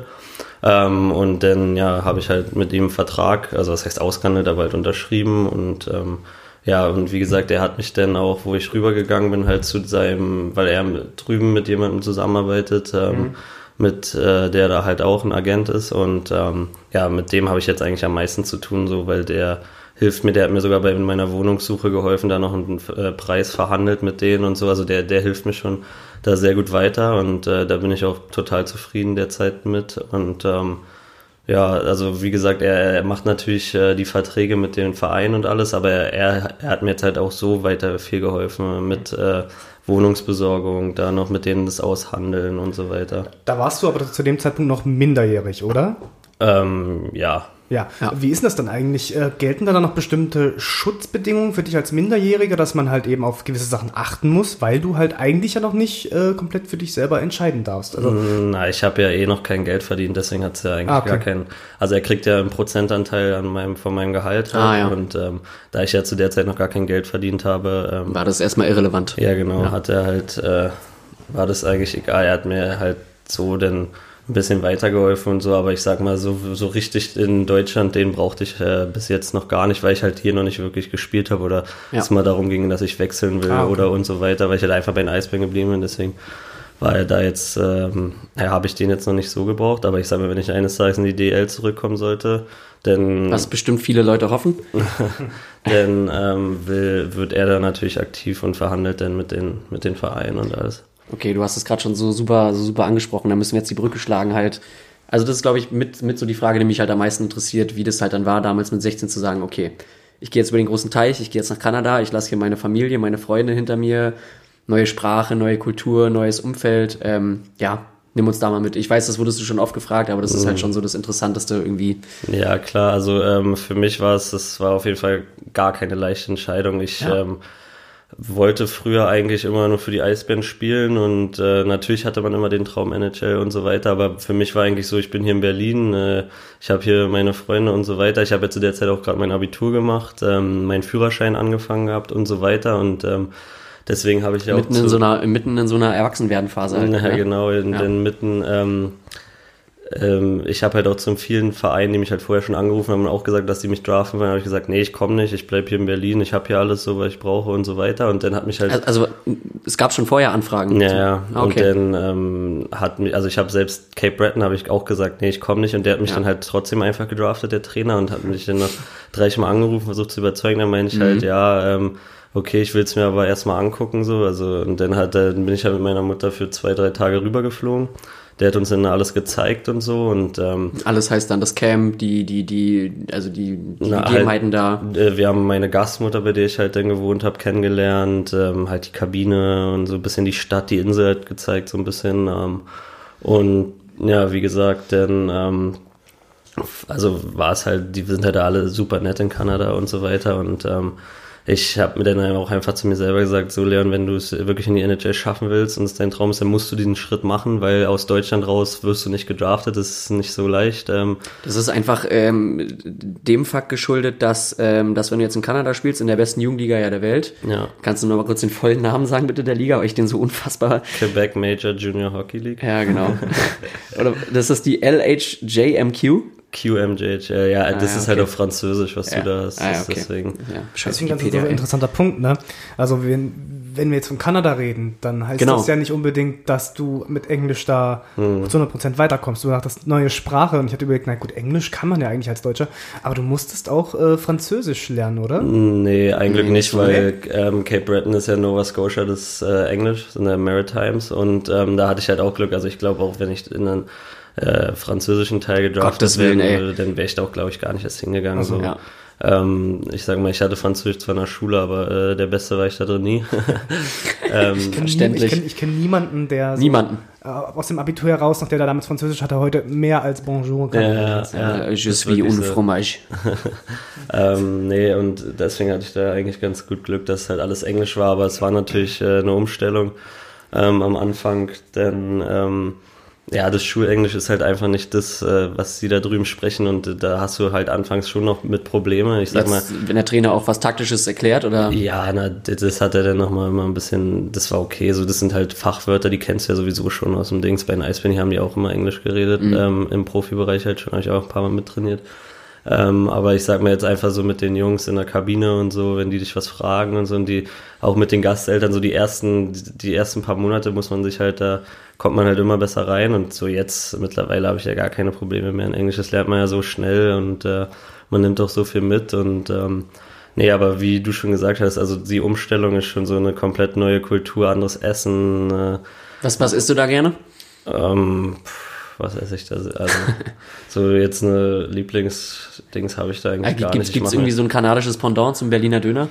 Ähm, und dann ja, habe ich halt mit ihm einen Vertrag, also das heißt ausgehandelt, aber halt unterschrieben und ähm, ja, und wie gesagt, er hat mich dann auch, wo ich rübergegangen bin, halt zu seinem, weil er drüben mit jemandem zusammenarbeitet, ähm, mhm. mit äh, der da halt auch ein Agent ist. Und ähm, ja, mit dem habe ich jetzt eigentlich am meisten zu tun, so weil der hilft mir, der hat mir sogar bei meiner Wohnungssuche geholfen, da noch einen äh, Preis verhandelt mit denen und so. Also der, der hilft mir schon da sehr gut weiter und äh, da bin ich auch total zufrieden derzeit mit. Und ähm, ja, also wie gesagt, er, er macht natürlich äh, die Verträge mit den Vereinen und alles, aber er, er hat mir jetzt halt auch so weiter viel geholfen mit äh, Wohnungsbesorgung, da noch mit denen das Aushandeln und so weiter. Da warst du aber zu dem Zeitpunkt noch minderjährig, oder? Ähm, ja, ja. ja. Wie ist das dann eigentlich? Äh, gelten da dann noch bestimmte Schutzbedingungen für dich als Minderjähriger, dass man halt eben auf gewisse Sachen achten muss, weil du halt eigentlich ja noch nicht äh, komplett für dich selber entscheiden darfst? Also, mm, Na, ich habe ja eh noch kein Geld verdient, deswegen hat es ja eigentlich ah, okay. gar keinen. Also er kriegt ja einen Prozentanteil an meinem, von meinem Gehalt ah, ja. und ähm, da ich ja zu der Zeit noch gar kein Geld verdient habe, ähm, war das erstmal irrelevant. Ja, genau, ja. hat er halt, äh, war das eigentlich egal. Er hat mir halt so denn ein bisschen weitergeholfen und so, aber ich sag mal, so, so richtig in Deutschland, den brauchte ich äh, bis jetzt noch gar nicht, weil ich halt hier noch nicht wirklich gespielt habe oder ja. es mal darum ging, dass ich wechseln will ah, okay. oder und so weiter, weil ich halt einfach bei den Eisbären geblieben bin, deswegen war er da jetzt, ähm, ja, habe ich den jetzt noch nicht so gebraucht, aber ich sage mal, wenn ich eines Tages in die DL zurückkommen sollte, dann... Was bestimmt viele Leute hoffen. dann ähm, will, wird er da natürlich aktiv und verhandelt dann mit den, mit den Vereinen und alles. Okay, du hast es gerade schon so super, so super angesprochen. Da müssen wir jetzt die Brücke schlagen halt. Also das ist, glaube ich, mit, mit so die Frage, die mich halt am meisten interessiert, wie das halt dann war, damals mit 16 zu sagen, okay, ich gehe jetzt über den großen Teich, ich gehe jetzt nach Kanada, ich lasse hier meine Familie, meine Freunde hinter mir, neue Sprache, neue Kultur, neues Umfeld. Ähm, ja, nimm uns da mal mit. Ich weiß, das wurdest du schon oft gefragt, aber das ist halt mhm. schon so das Interessanteste irgendwie. Ja, klar. Also ähm, für mich war es, das war auf jeden Fall gar keine leichte Entscheidung. Ich ja. ähm, wollte früher eigentlich immer nur für die Eisbären spielen und äh, natürlich hatte man immer den Traum NHL und so weiter, aber für mich war eigentlich so, ich bin hier in Berlin, äh, ich habe hier meine Freunde und so weiter. Ich habe ja zu der Zeit auch gerade mein Abitur gemacht, ähm, meinen Führerschein angefangen gehabt und so weiter und ähm, deswegen habe ich ja mitten auch in so einer mitten in so einer Erwachsenwerdenphase. Halt, ja, ne? genau, in ja. den mitten ähm, ich habe halt auch zu vielen Vereinen, die mich halt vorher schon angerufen haben, auch gesagt, dass die mich draften wollen. habe ich gesagt, nee, ich komme nicht, ich bleibe hier in Berlin, ich habe hier alles so, was ich brauche und so weiter. Und dann hat mich halt. Also, also es gab schon vorher Anfragen. Ja, ja. Ah, okay. Und dann ähm, hat mich, also ich habe selbst Cape Breton habe ich auch gesagt, nee, ich komme nicht. Und der hat mich ja. dann halt trotzdem einfach gedraftet, der Trainer, und hat mich dann noch dreimal angerufen, versucht zu überzeugen. Dann meine ich halt, mhm. halt, ja, ähm, okay, ich will es mir aber erstmal angucken, so. Also, und dann hat, dann bin ich halt mit meiner Mutter für zwei, drei Tage rübergeflogen der hat uns dann alles gezeigt und so und ähm, alles heißt dann das Camp, die die die also die, die na, Gegebenheiten halt, da. Äh, wir haben meine Gastmutter, bei der ich halt dann gewohnt habe, kennengelernt, ähm, halt die Kabine und so ein bisschen die Stadt, die Insel halt gezeigt so ein bisschen ähm, und ja, wie gesagt, dann ähm, also war es halt, die sind halt alle super nett in Kanada und so weiter und ähm, ich habe mir dann auch einfach zu mir selber gesagt, so Leon, wenn du es wirklich in die NHL schaffen willst und es dein Traum ist, dann musst du diesen Schritt machen, weil aus Deutschland raus wirst du nicht gedraftet, das ist nicht so leicht. Ähm. Das ist einfach ähm, dem Fakt geschuldet, dass, ähm, dass wenn du jetzt in Kanada spielst, in der besten Jugendliga ja der Welt, ja. kannst du noch mal kurz den vollen Namen sagen bitte der Liga, weil ich den so unfassbar... Quebec Major Junior Hockey League. Ja, genau. Oder das ist die LHJMQ. QMJHL, ja, ah, das ja, ist halt auf Französisch, was ja. du da hast. Ah, okay. Deswegen. Ja, deswegen ganz ein interessanter Punkt, ne? Also wenn, wenn wir jetzt von Kanada reden, dann heißt genau. das ja nicht unbedingt, dass du mit Englisch da hm. zu 100% weiterkommst. Du sagst neue Sprache und ich hatte überlegt, na gut, Englisch kann man ja eigentlich als Deutscher, aber du musstest auch äh, Französisch lernen, oder? Nee, eigentlich nee, nicht, weil ähm, Cape Breton ist ja Nova Scotia, das äh, Englisch, sind der Maritimes und ähm, da hatte ich halt auch Glück. Also ich glaube auch, wenn ich in einen äh, französischen Teil gedraftet werden würde, dann wäre ich da auch, glaube ich, gar nicht erst hingegangen. Also, so. ja. Ähm, ich sag mal, ich hatte Französisch zwar in der Schule, aber äh, der Beste war ich da drin nie. ähm, Ich kenne Verständlich. kenn, ich kenn niemanden, der so, Niemanden. äh, aus dem Abitur heraus, noch der da damals Französisch hatte, heute mehr als Bonjour kann. ja, ja, Äh, je das ist suis un fromage. Ähm, nee, und deswegen hatte ich da eigentlich ganz gut Glück, dass halt alles Englisch war, aber es war natürlich äh, eine Umstellung ähm, am Anfang, denn ähm, ja, das Schulenglisch ist halt einfach nicht das, äh, was sie da drüben sprechen und äh, da hast du halt anfangs schon noch mit Probleme. Ich sag mal, Jetzt, wenn der Trainer auch was Taktisches erklärt oder ja, na, das hat er dann nochmal immer ein bisschen, das war okay. So, das sind halt Fachwörter, die kennst du ja sowieso schon aus dem Dings. Bei den Eisbären haben die auch immer Englisch geredet, ähm, im Profibereich halt schon, habe ich auch ein paar Mal mittrainiert. Ähm, aber ich sag mir jetzt einfach so mit den Jungs in der Kabine und so, wenn die dich was fragen und so und die auch mit den Gasteltern, so die ersten, die ersten paar Monate muss man sich halt da, kommt man halt immer besser rein und so jetzt mittlerweile habe ich ja gar keine Probleme mehr in Englisch. Das lernt man ja so schnell und äh, man nimmt auch so viel mit und ähm, Nee, aber wie du schon gesagt hast, also die Umstellung ist schon so eine komplett neue Kultur, anderes Essen. Äh, was, was isst du da gerne? ähm, pff, was esse ich da? Also so jetzt eine Lieblingsdings habe ich da eigentlich Äh, gar Gibt nicht. Ich es irgendwie so ein kanadisches Pendant zum Berliner Döner?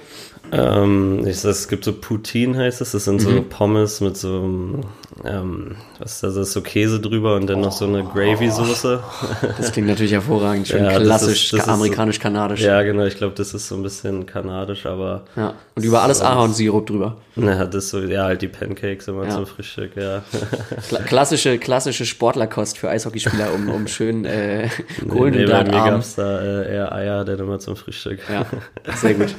Ähm, ich, es gibt so Poutine heißt es, das sind so Mhm. Pommes mit so, ähm, was ist das, ist so Käse drüber und dann noch so eine Gravy-Soße. Das klingt natürlich hervorragend. Schön Ja, klassisch, ist- das ist so- amerikanisch-kanadisch. Ja, genau, ich glaube, das ist so ein bisschen kanadisch, aber Ja. Und über alles Ahornsirup drüber. na, das so, ja, halt die Pancakes immer Ja. zum Frühstück, ja. Kla klassische, klassische Sportlerkost für Eishockeyspieler, um, um schön äh, Nee, bei mir Kohlenhydratarm. gab's da äh, eher Eier, denn immer zum Frühstück. Ja, sehr gut.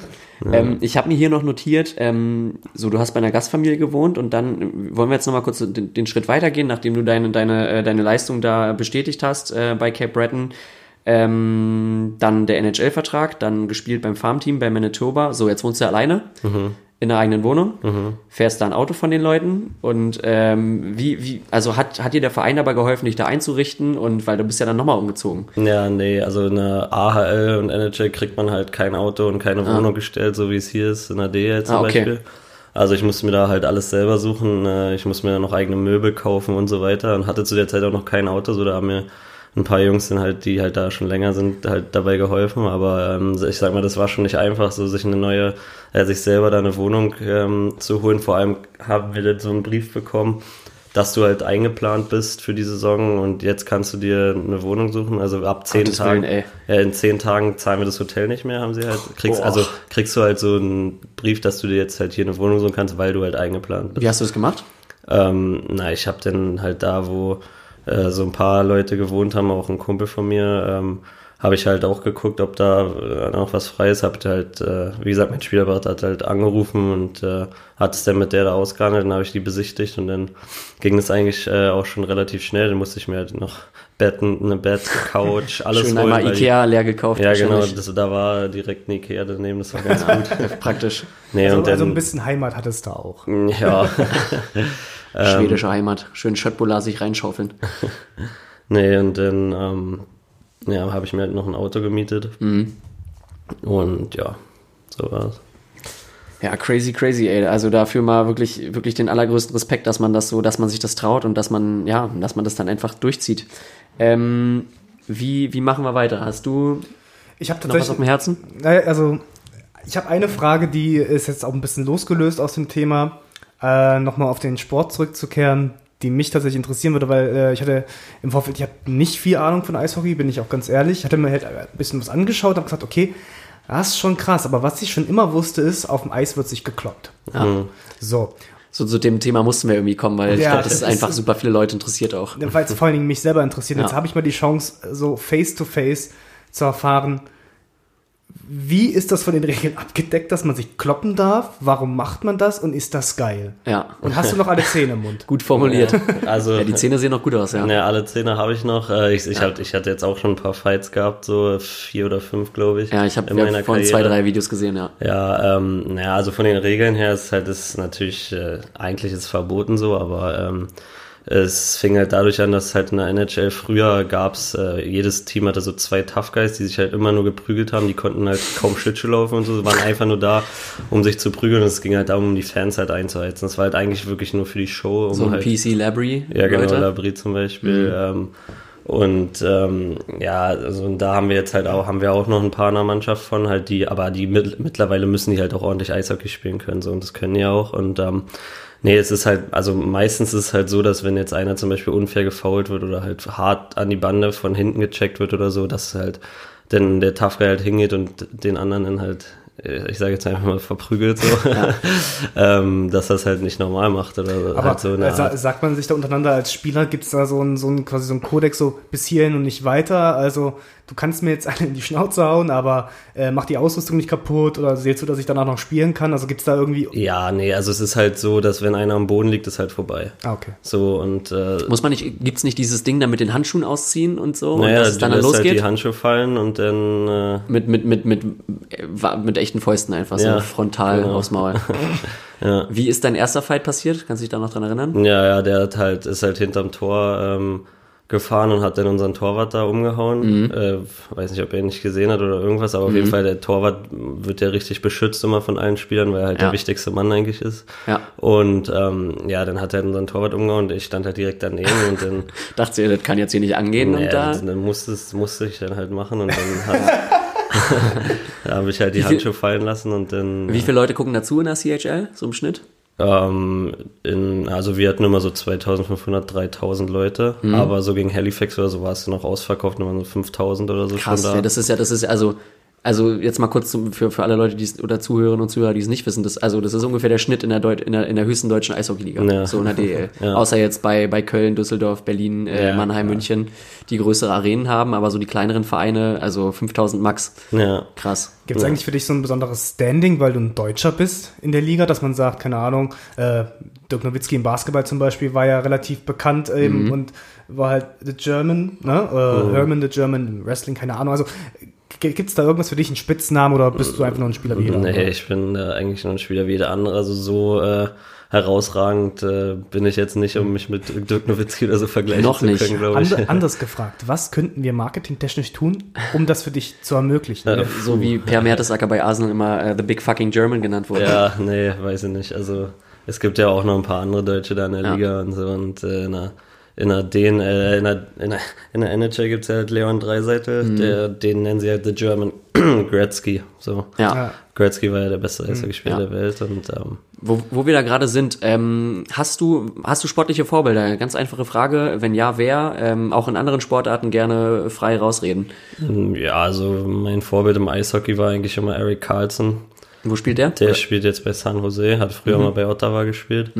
Ähm, ich habe mir hier noch notiert, ähm, so du hast bei einer Gastfamilie gewohnt und dann äh, wollen wir jetzt nochmal kurz den, den Schritt weitergehen, nachdem du deine, deine, äh, deine Leistung da bestätigt hast äh, bei Cape Breton. Ähm, dann der NHL-Vertrag, dann gespielt beim Farmteam bei Manitoba. So, jetzt wohnst du alleine in der eigenen Wohnung, fährst da ein Auto von den Leuten und ähm, wie, wie, also hat, hat dir der Verein dabei geholfen, dich da einzurichten und weil du bist ja dann nochmal umgezogen. Ja, nee, also in der AHL und NHL kriegt man halt kein Auto und keine Wohnung gestellt, so wie es hier ist, in der DL zum Ah, okay. Beispiel. Also ich musste mir da halt alles selber suchen, äh, ich musste mir da noch eigene Möbel kaufen und so weiter und hatte zu der Zeit auch noch kein Auto, so da haben mir ein paar Jungs sind halt, die halt da schon länger sind, halt dabei geholfen. Aber ähm, ich sag mal, das war schon nicht einfach, so sich eine neue, äh, sich selber da eine Wohnung ähm, zu holen. Vor allem haben wir dann so einen Brief bekommen, dass du halt eingeplant bist für die Saison und jetzt kannst du dir eine Wohnung suchen. Also ab zehn Gottes Tagen, Willen, ey. ja, in zehn Tagen zahlen wir das Hotel nicht mehr, haben sie halt. Kriegst, Boah. also kriegst du halt so einen Brief, dass du dir jetzt halt hier eine Wohnung suchen kannst, weil du halt eingeplant bist. Wie hast du das gemacht? Ähm, na, ich habe dann halt da, wo äh, so ein paar Leute gewohnt haben, auch ein Kumpel von mir, ähm, habe ich halt auch geguckt, ob da äh, noch was frei ist. Hab halt, äh, wie gesagt, mein Spielerberater hat halt angerufen und äh, hat es dann mit der da ausgehandelt. Dann habe ich die besichtigt und dann ging es eigentlich äh, auch schon relativ schnell. Dann musste ich mir halt noch Betten, eine Bett, Couch, alles Schön holen. einmal Ikea leer gekauft. Ja, genau, das, da war direkt ein Ikea daneben, das war ganz gut. Praktisch. Nee, Also, und dann, also ein bisschen Heimat hattest du auch. ja, Ähm. Schwedische Heimat. Schön Schöttbullar sich reinschaufeln. nee, und dann, ähm, ja, habe ich mir halt noch ein Auto gemietet. Und ja, so war's. Ja, crazy, crazy, ey. Also dafür mal wirklich, wirklich den allergrößten Respekt, dass man das so, dass man sich das traut und dass man, ja, dass man das dann einfach durchzieht. Ähm, wie, wie machen wir weiter? Hast du Ich habe noch was auf dem tatsächlich, Herzen? naja, also ich habe eine Frage, die ist jetzt auch ein bisschen losgelöst aus dem Thema, äh, nochmal auf den Sport zurückzukehren, die mich tatsächlich interessieren würde, weil äh, ich hatte im Vorfeld, ich habe nicht viel Ahnung von Eishockey, bin ich auch ganz ehrlich. Ich hatte mir halt ein bisschen was angeschaut, habe gesagt, okay, das ist schon krass, aber was ich schon immer wusste, ist, auf dem Eis wird sich gekloppt. Ja. So, So zu dem Thema mussten wir irgendwie kommen, weil ich Ja, glaube, das das ist einfach ist- super viele Leute interessiert auch. weil es vor allen Dingen mich selber interessiert. Ja. Jetzt habe ich mal die Chance, so face to face zu erfahren, wie ist das von den Regeln abgedeckt, dass man sich kloppen darf? Warum macht man das und ist das geil? Ja, Und hast du noch alle Zähne im Mund? gut formuliert. Also, Ja, die Zähne sehen noch gut aus, ja. Ja, alle Zähne habe ich noch. Äh, Ich, ich, hab, ich hatte jetzt auch schon ein paar Fights gehabt, so vier oder fünf, glaube ich. Ja, ich habe ja, von Karriere. zwei, drei Videos gesehen, ja. Ja, ähm, naja, also von den Regeln her ist halt das natürlich, äh, eigentlich ist es verboten so, aber ähm, es fing halt dadurch an, dass halt in der NHL früher gab's äh, jedes Team hatte so zwei Tough Guys, die sich halt immer nur geprügelt haben, die konnten halt kaum Schlittschuh laufen und so, waren einfach nur da, um sich zu prügeln und es ging halt darum, um die Fans halt einzuheizen. Das war halt eigentlich wirklich nur für die Show, um So ein halt PC Labry. ja, genau, Leute. Labri zum Beispiel. Ähm, Und ähm, ja, also und da haben wir jetzt halt auch, haben wir auch noch ein paar in der Mannschaft von, halt die, aber die mit, mittlerweile müssen die halt auch ordentlich Eishockey spielen können, so und das können die auch. Und ähm, nee, es ist halt, also meistens ist es halt so, dass wenn jetzt einer zum Beispiel unfair gefoult wird oder halt hart an die Bande von hinten gecheckt wird oder so, dass halt denn der Tough Guy halt hingeht und den anderen dann halt äh, ich sage jetzt einfach mal verprügelt so, ja. ähm, dass das halt nicht normal macht oder Aber halt so sa sagt man sich da untereinander als Spieler, gibt es da so ein, so ein quasi so ein Kodex so bis hierhin und nicht weiter? Also du kannst mir jetzt alle in die Schnauze hauen, aber äh, mach die Ausrüstung nicht kaputt oder seht du, dass ich danach noch spielen kann? Also gibt es da irgendwie. Ja, nee, also es ist halt so, dass wenn einer am Boden liegt, ist halt vorbei. Ah, okay. So und äh, Muss man nicht, gibt's nicht dieses Ding da mit den Handschuhen ausziehen und so? naja, und dass es dann, dann halt losgeht? die Handschuhe fallen und dann äh, mit, mit, mit, mit, äh, mit echten Fäusten einfach Ja, so frontal genau. aufs Maul. ja. Wie ist dein erster Fight passiert? Kannst du dich da noch dran erinnern? Ja, ja, der hat halt, ist halt hinterm Tor ähm, gefahren und hat dann unseren Torwart da umgehauen. Mhm. Äh, weiß nicht, ob er ihn nicht gesehen hat oder irgendwas, aber auf jeden Fall der Torwart wird ja richtig beschützt immer von allen Spielern, weil er halt Ja. der wichtigste Mann eigentlich ist. Ja. Und ähm, ja, dann hat er unseren Torwart umgehauen und ich stand halt direkt daneben und dann, Dachte ihr, das kann jetzt hier nicht angehen naja, und da. dann musste, es, musste ich dann halt machen und dann hat, da habe ich halt die Handschuhe fallen lassen und dann Wie viele Leute gucken dazu in der CHL, so im Schnitt? Ähm, in, also wir hatten immer so 2500, 3000 Leute, Mhm. aber so gegen Halifax oder so war es noch ausverkauft, nur so 5000 oder so Krass, schon da. ja, das ist ja, das ist ja, also, also jetzt mal kurz zum, für, für alle Leute, die es, oder Zuhörerinnen und Zuhörer, die es nicht wissen, das, also das ist ungefähr der Schnitt in der, Deut in der, in der höchsten deutschen Eishockeyliga, Ja. so in der DL. Ja. Außer jetzt bei, bei Köln, Düsseldorf, Berlin, äh, Ja, Mannheim, München, die größere Arenen haben, aber so die kleineren Vereine, also 5000 Max. ja. Krass. Gibt es eigentlich für dich so ein besonderes Standing, weil du ein Deutscher bist in der Liga, dass man sagt, keine Ahnung, äh, Dirk Nowitzki im Basketball zum Beispiel war ja relativ bekannt eben und war halt The German, ne? Äh, Herman The German im Wrestling, keine Ahnung. Also gibt es da irgendwas für dich, einen Spitznamen oder bist du einfach nur ein Spieler wie jeder andere? Nee, ich bin äh, eigentlich nur ein Spieler wie jeder andere, also so äh, herausragend äh, bin ich jetzt nicht, um mich mit Dirk Nowitzki oder so vergleichen Noch zu nicht. können, glaube ich. Ande, anders gefragt, was könnten wir marketingtechnisch tun, um das für dich zu ermöglichen? Ja. So wie Per Mertesacker bei Arsenal immer äh, The Big Fucking German genannt wurde. Ja, nee, weiß ich nicht. Also es gibt ja auch noch ein paar andere Deutsche da in der Ja. Liga und so und äh, der in der, den, äh, in der, in der, in der NHL gibt's ja halt Leon Dreiseitel, Mhm. der, den nennen sie halt The German Gretzky. So. Ja. Gretzky war ja der beste Eishockeyspieler Ja. der Welt und ähm, Wo, wo wir da gerade sind, ähm, hast du hast du sportliche Vorbilder? Ganz einfache Frage. Wenn ja, wer? Ähm, auch in anderen Sportarten gerne frei rausreden. ja, also mein Vorbild im Eishockey war eigentlich immer Eric Carlson. Wo spielt der? Der spielt jetzt bei San Jose, hat früher Mhm. mal bei Ottawa gespielt.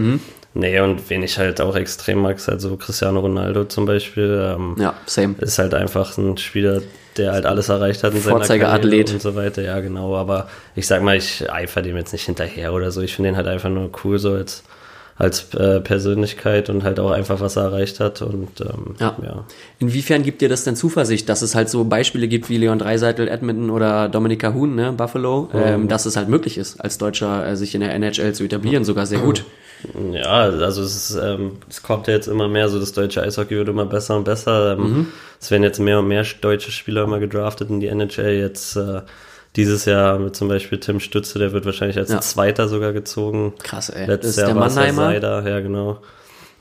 Nee, und wen ich halt auch extrem mag, ist halt so Cristiano Ronaldo zum Beispiel. Ähm, Ja, same. ist halt einfach ein Spieler, der halt alles erreicht hat in seiner Vorzeigeathlet. Karriere und so weiter. Ja, genau. Aber ich sag mal, ich eifer dem jetzt nicht hinterher oder so. Ich finde den halt einfach nur cool so als als äh, Persönlichkeit und halt auch einfach, was er erreicht hat. Und ähm, Ja. ja. Inwiefern gibt dir das denn Zuversicht, dass es halt so Beispiele gibt wie Leon Dreiseitel, Edmonton oder Dominika Huhn, ne, Buffalo, ähm, dass es halt möglich ist, als Deutscher äh, sich in der NHL zu etablieren, sogar sehr gut. Ja, also es, ist, ähm, es kommt ja jetzt immer mehr, so das deutsche Eishockey wird immer besser und besser. Ähm, Mhm. Es werden jetzt mehr und mehr deutsche Spieler immer gedraftet in die NHL. Jetzt äh, dieses Jahr mit zum Beispiel Tim Stütze, der wird wahrscheinlich als Ja. Zweiter sogar gezogen. Krass, ey. Letztes Jahr der war es ja Mannheimer. Seider, ja genau.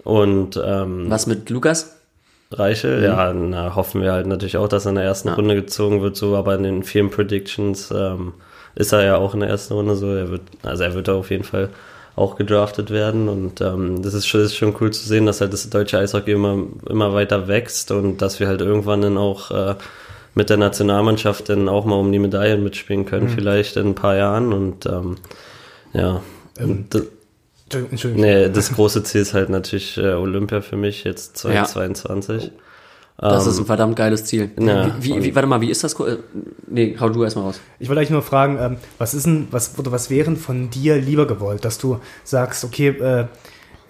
Und ähm, Was mit Lukas? Reiche, ja, na, hoffen wir halt natürlich auch, dass er in der ersten Ja. Runde gezogen wird, so, aber in den vielen Predictions ähm, ist er ja auch in der ersten Runde so. Er wird, also er wird da auf jeden Fall auch gedraftet werden und ähm, das ist schon, ist schon cool zu sehen, dass halt das deutsche Eishockey immer, immer weiter wächst und dass wir halt irgendwann dann auch äh, mit der Nationalmannschaft dann auch mal um die Medaillen mitspielen können, vielleicht in ein paar Jahren und ähm, ja. Und das, Entschuldigung. nee, das große Ziel ist halt natürlich äh, Olympia für mich jetzt 2022. Das ist ein verdammt geiles Ziel. Ähm, ja, wie, wie, wie, warte mal, wie ist das? äh, Nee, hau du erstmal raus. Ich wollte eigentlich nur fragen, ähm, was ist denn, was, oder was wären von dir lieber gewollt, dass du sagst, okay, äh,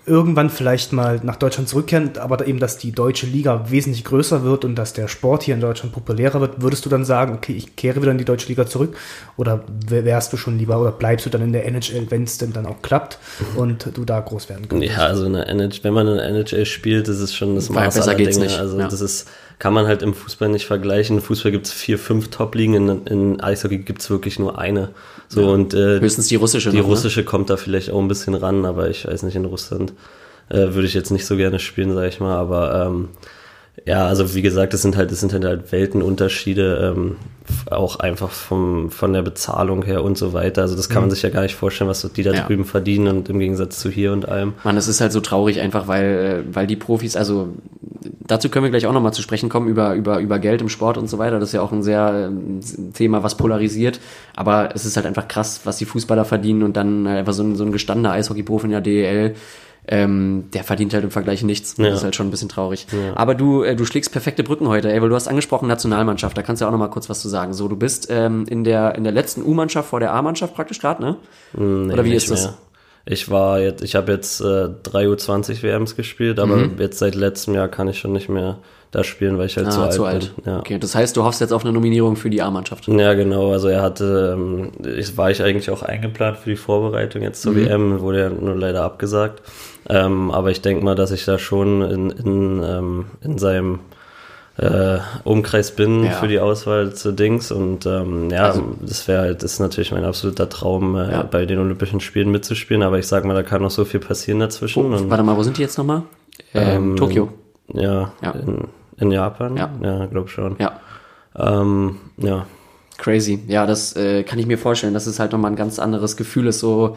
irgendwann vielleicht mal nach Deutschland zurückkehren, aber eben, dass die deutsche Liga wesentlich größer wird und dass der Sport hier in Deutschland populärer wird, würdest du dann sagen, okay, ich kehre wieder in die deutsche Liga zurück? Oder wär- wärst du schon lieber oder bleibst du dann in der NHL, wenn es denn dann auch klappt und du da groß werden könntest? Ja, also eine NHL, wenn man in der NHL spielt, das ist schon das Maß besser aller geht's Dinge. nicht, Also ja. das ist, kann man halt im Fußball nicht vergleichen. Im Fußball gibt's vier, fünf Top-Ligen, in, in Eishockey gibt's wirklich nur eine. So und äh, Höchstens die russische die noch, ne? russische kommt da vielleicht auch ein bisschen ran, aber ich weiß nicht, in Russland äh, würde ich jetzt nicht so gerne spielen, sag ich mal. Aber ähm, Ja, also wie gesagt, es sind halt, es sind halt Weltenunterschiede, ähm, auch einfach vom, von der Bezahlung her und so weiter. Also das kann man sich ja gar nicht vorstellen, was die da Ja. drüben verdienen und im Gegensatz zu hier und allem. Mann, es ist halt so traurig einfach, weil, äh, weil die Profis, also dazu können wir gleich auch nochmal zu sprechen kommen, über, über, über Geld im Sport und so weiter. Das ist ja auch ein sehr ähm, Thema, was polarisiert. Aber es ist halt einfach krass, was die Fußballer verdienen und dann äh, einfach so ein, so ein gestandener Eishockey-Profi in der DEL, ähm, der verdient halt im Vergleich nichts. Das Ja. ist halt schon ein bisschen traurig. Aber du, äh, du schlägst perfekte Brücken heute, ey, weil du hast angesprochen Nationalmannschaft, da kannst du ja auch nochmal kurz was zu sagen. So, du bist ähm, in, der, in der letzten U-Mannschaft vor der A-Mannschaft praktisch gerade, ne? Nee, Oder wie ist das? Ich war jetzt, ich habe jetzt äh, drei U20 WMs gespielt, aber Mhm. jetzt seit letztem Jahr kann ich schon nicht mehr da spielen, weil ich halt Ah, zu alt bin. Ja. Okay, das heißt, du hoffst jetzt auf eine Nominierung für die A-Mannschaft. Ja, genau. Also er hatte, ähm, ich, war ich eigentlich auch eingeplant für die Vorbereitung jetzt zur Mhm. WM, wurde ja nur leider abgesagt. Ähm, aber ich denke mal, dass ich da schon in, in, ähm, in seinem äh, Umkreis bin Ja. für die Auswahl zu Dings und ähm, ja, Also- das wäre halt, das ist natürlich mein absoluter Traum, äh, Ja. bei den Olympischen Spielen mitzuspielen, aber ich sag mal, da kann noch so viel passieren dazwischen. Oh, und, warte mal, wo sind die jetzt nochmal? Ähm, Ähm, Tokio. ja, Ja. In, in Japan? Ja. ja glaube schon. Ja, Ähm, ja. crazy. Ja, das äh, kann ich mir vorstellen, dass es halt nochmal ein ganz anderes Gefühl ist, so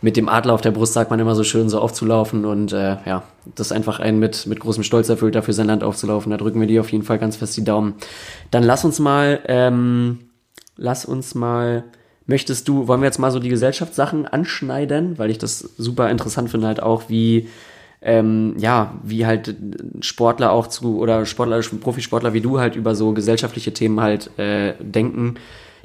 mit dem Adler auf der Brust, sagt man immer so schön, so aufzulaufen und äh, ja, das einfach einen mit, mit großem Stolz erfüllt, dafür sein Land aufzulaufen. Da drücken wir dir auf jeden Fall ganz fest die Daumen. Dann lass uns mal, ähm, lass uns mal, möchtest du, wollen wir jetzt mal so die Gesellschaftssachen anschneiden, weil ich das super interessant finde halt auch, wie ähm, ja, wie halt Sportler auch zu, oder Sportler, Profisportler wie du halt über so gesellschaftliche Themen halt äh, denken,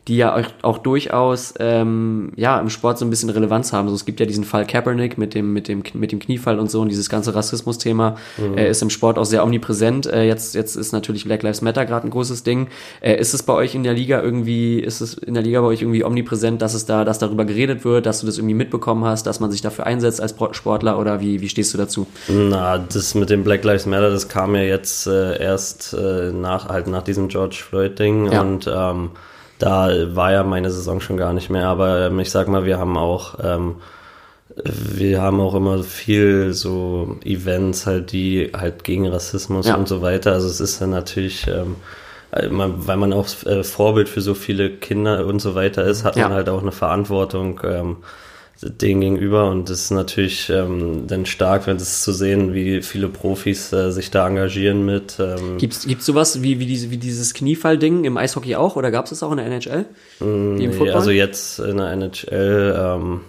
die ja auch, auch durchaus ähm, ja im Sport so ein bisschen Relevanz haben. So, es gibt ja diesen Fall Kaepernick mit dem mit dem mit dem Kniefall und so und dieses ganze Rassismus-Thema äh, ist im Sport auch sehr omnipräsent. Äh, jetzt jetzt ist natürlich Black Lives Matter gerade ein großes Ding. Äh, ist es bei euch in der Liga irgendwie ist es in der Liga bei euch irgendwie omnipräsent, dass es da dass darüber geredet wird, dass du das irgendwie mitbekommen hast, dass man sich dafür einsetzt als Sportler oder wie wie stehst du dazu? Na, das mit dem Black Lives Matter, das kam ja jetzt äh, erst äh, nach halt nach diesem George Floyd Ding Ja. und ähm, da war ja meine Saison schon gar nicht mehr. Aber ähm, ich sag mal, wir haben auch ähm, wir haben auch immer viel so Events halt, die halt gegen Rassismus Ja. und so weiter. Also es ist dann natürlich ähm, äh, man- weil man auch äh, Vorbild für so viele Kinder und so weiter ist, hat Ja. man halt auch eine Verantwortung ähm, denen gegenüber und es ist natürlich ähm, dann stark, wenn es zu sehen, wie viele Profis äh, sich da engagieren mit. Ähm, Gibt's gibt's sowas wie wie diese wie dieses Kniefall-Ding im Eishockey auch oder gab's das auch in der NHL? Wie im nee, also jetzt in der NHL, ähm,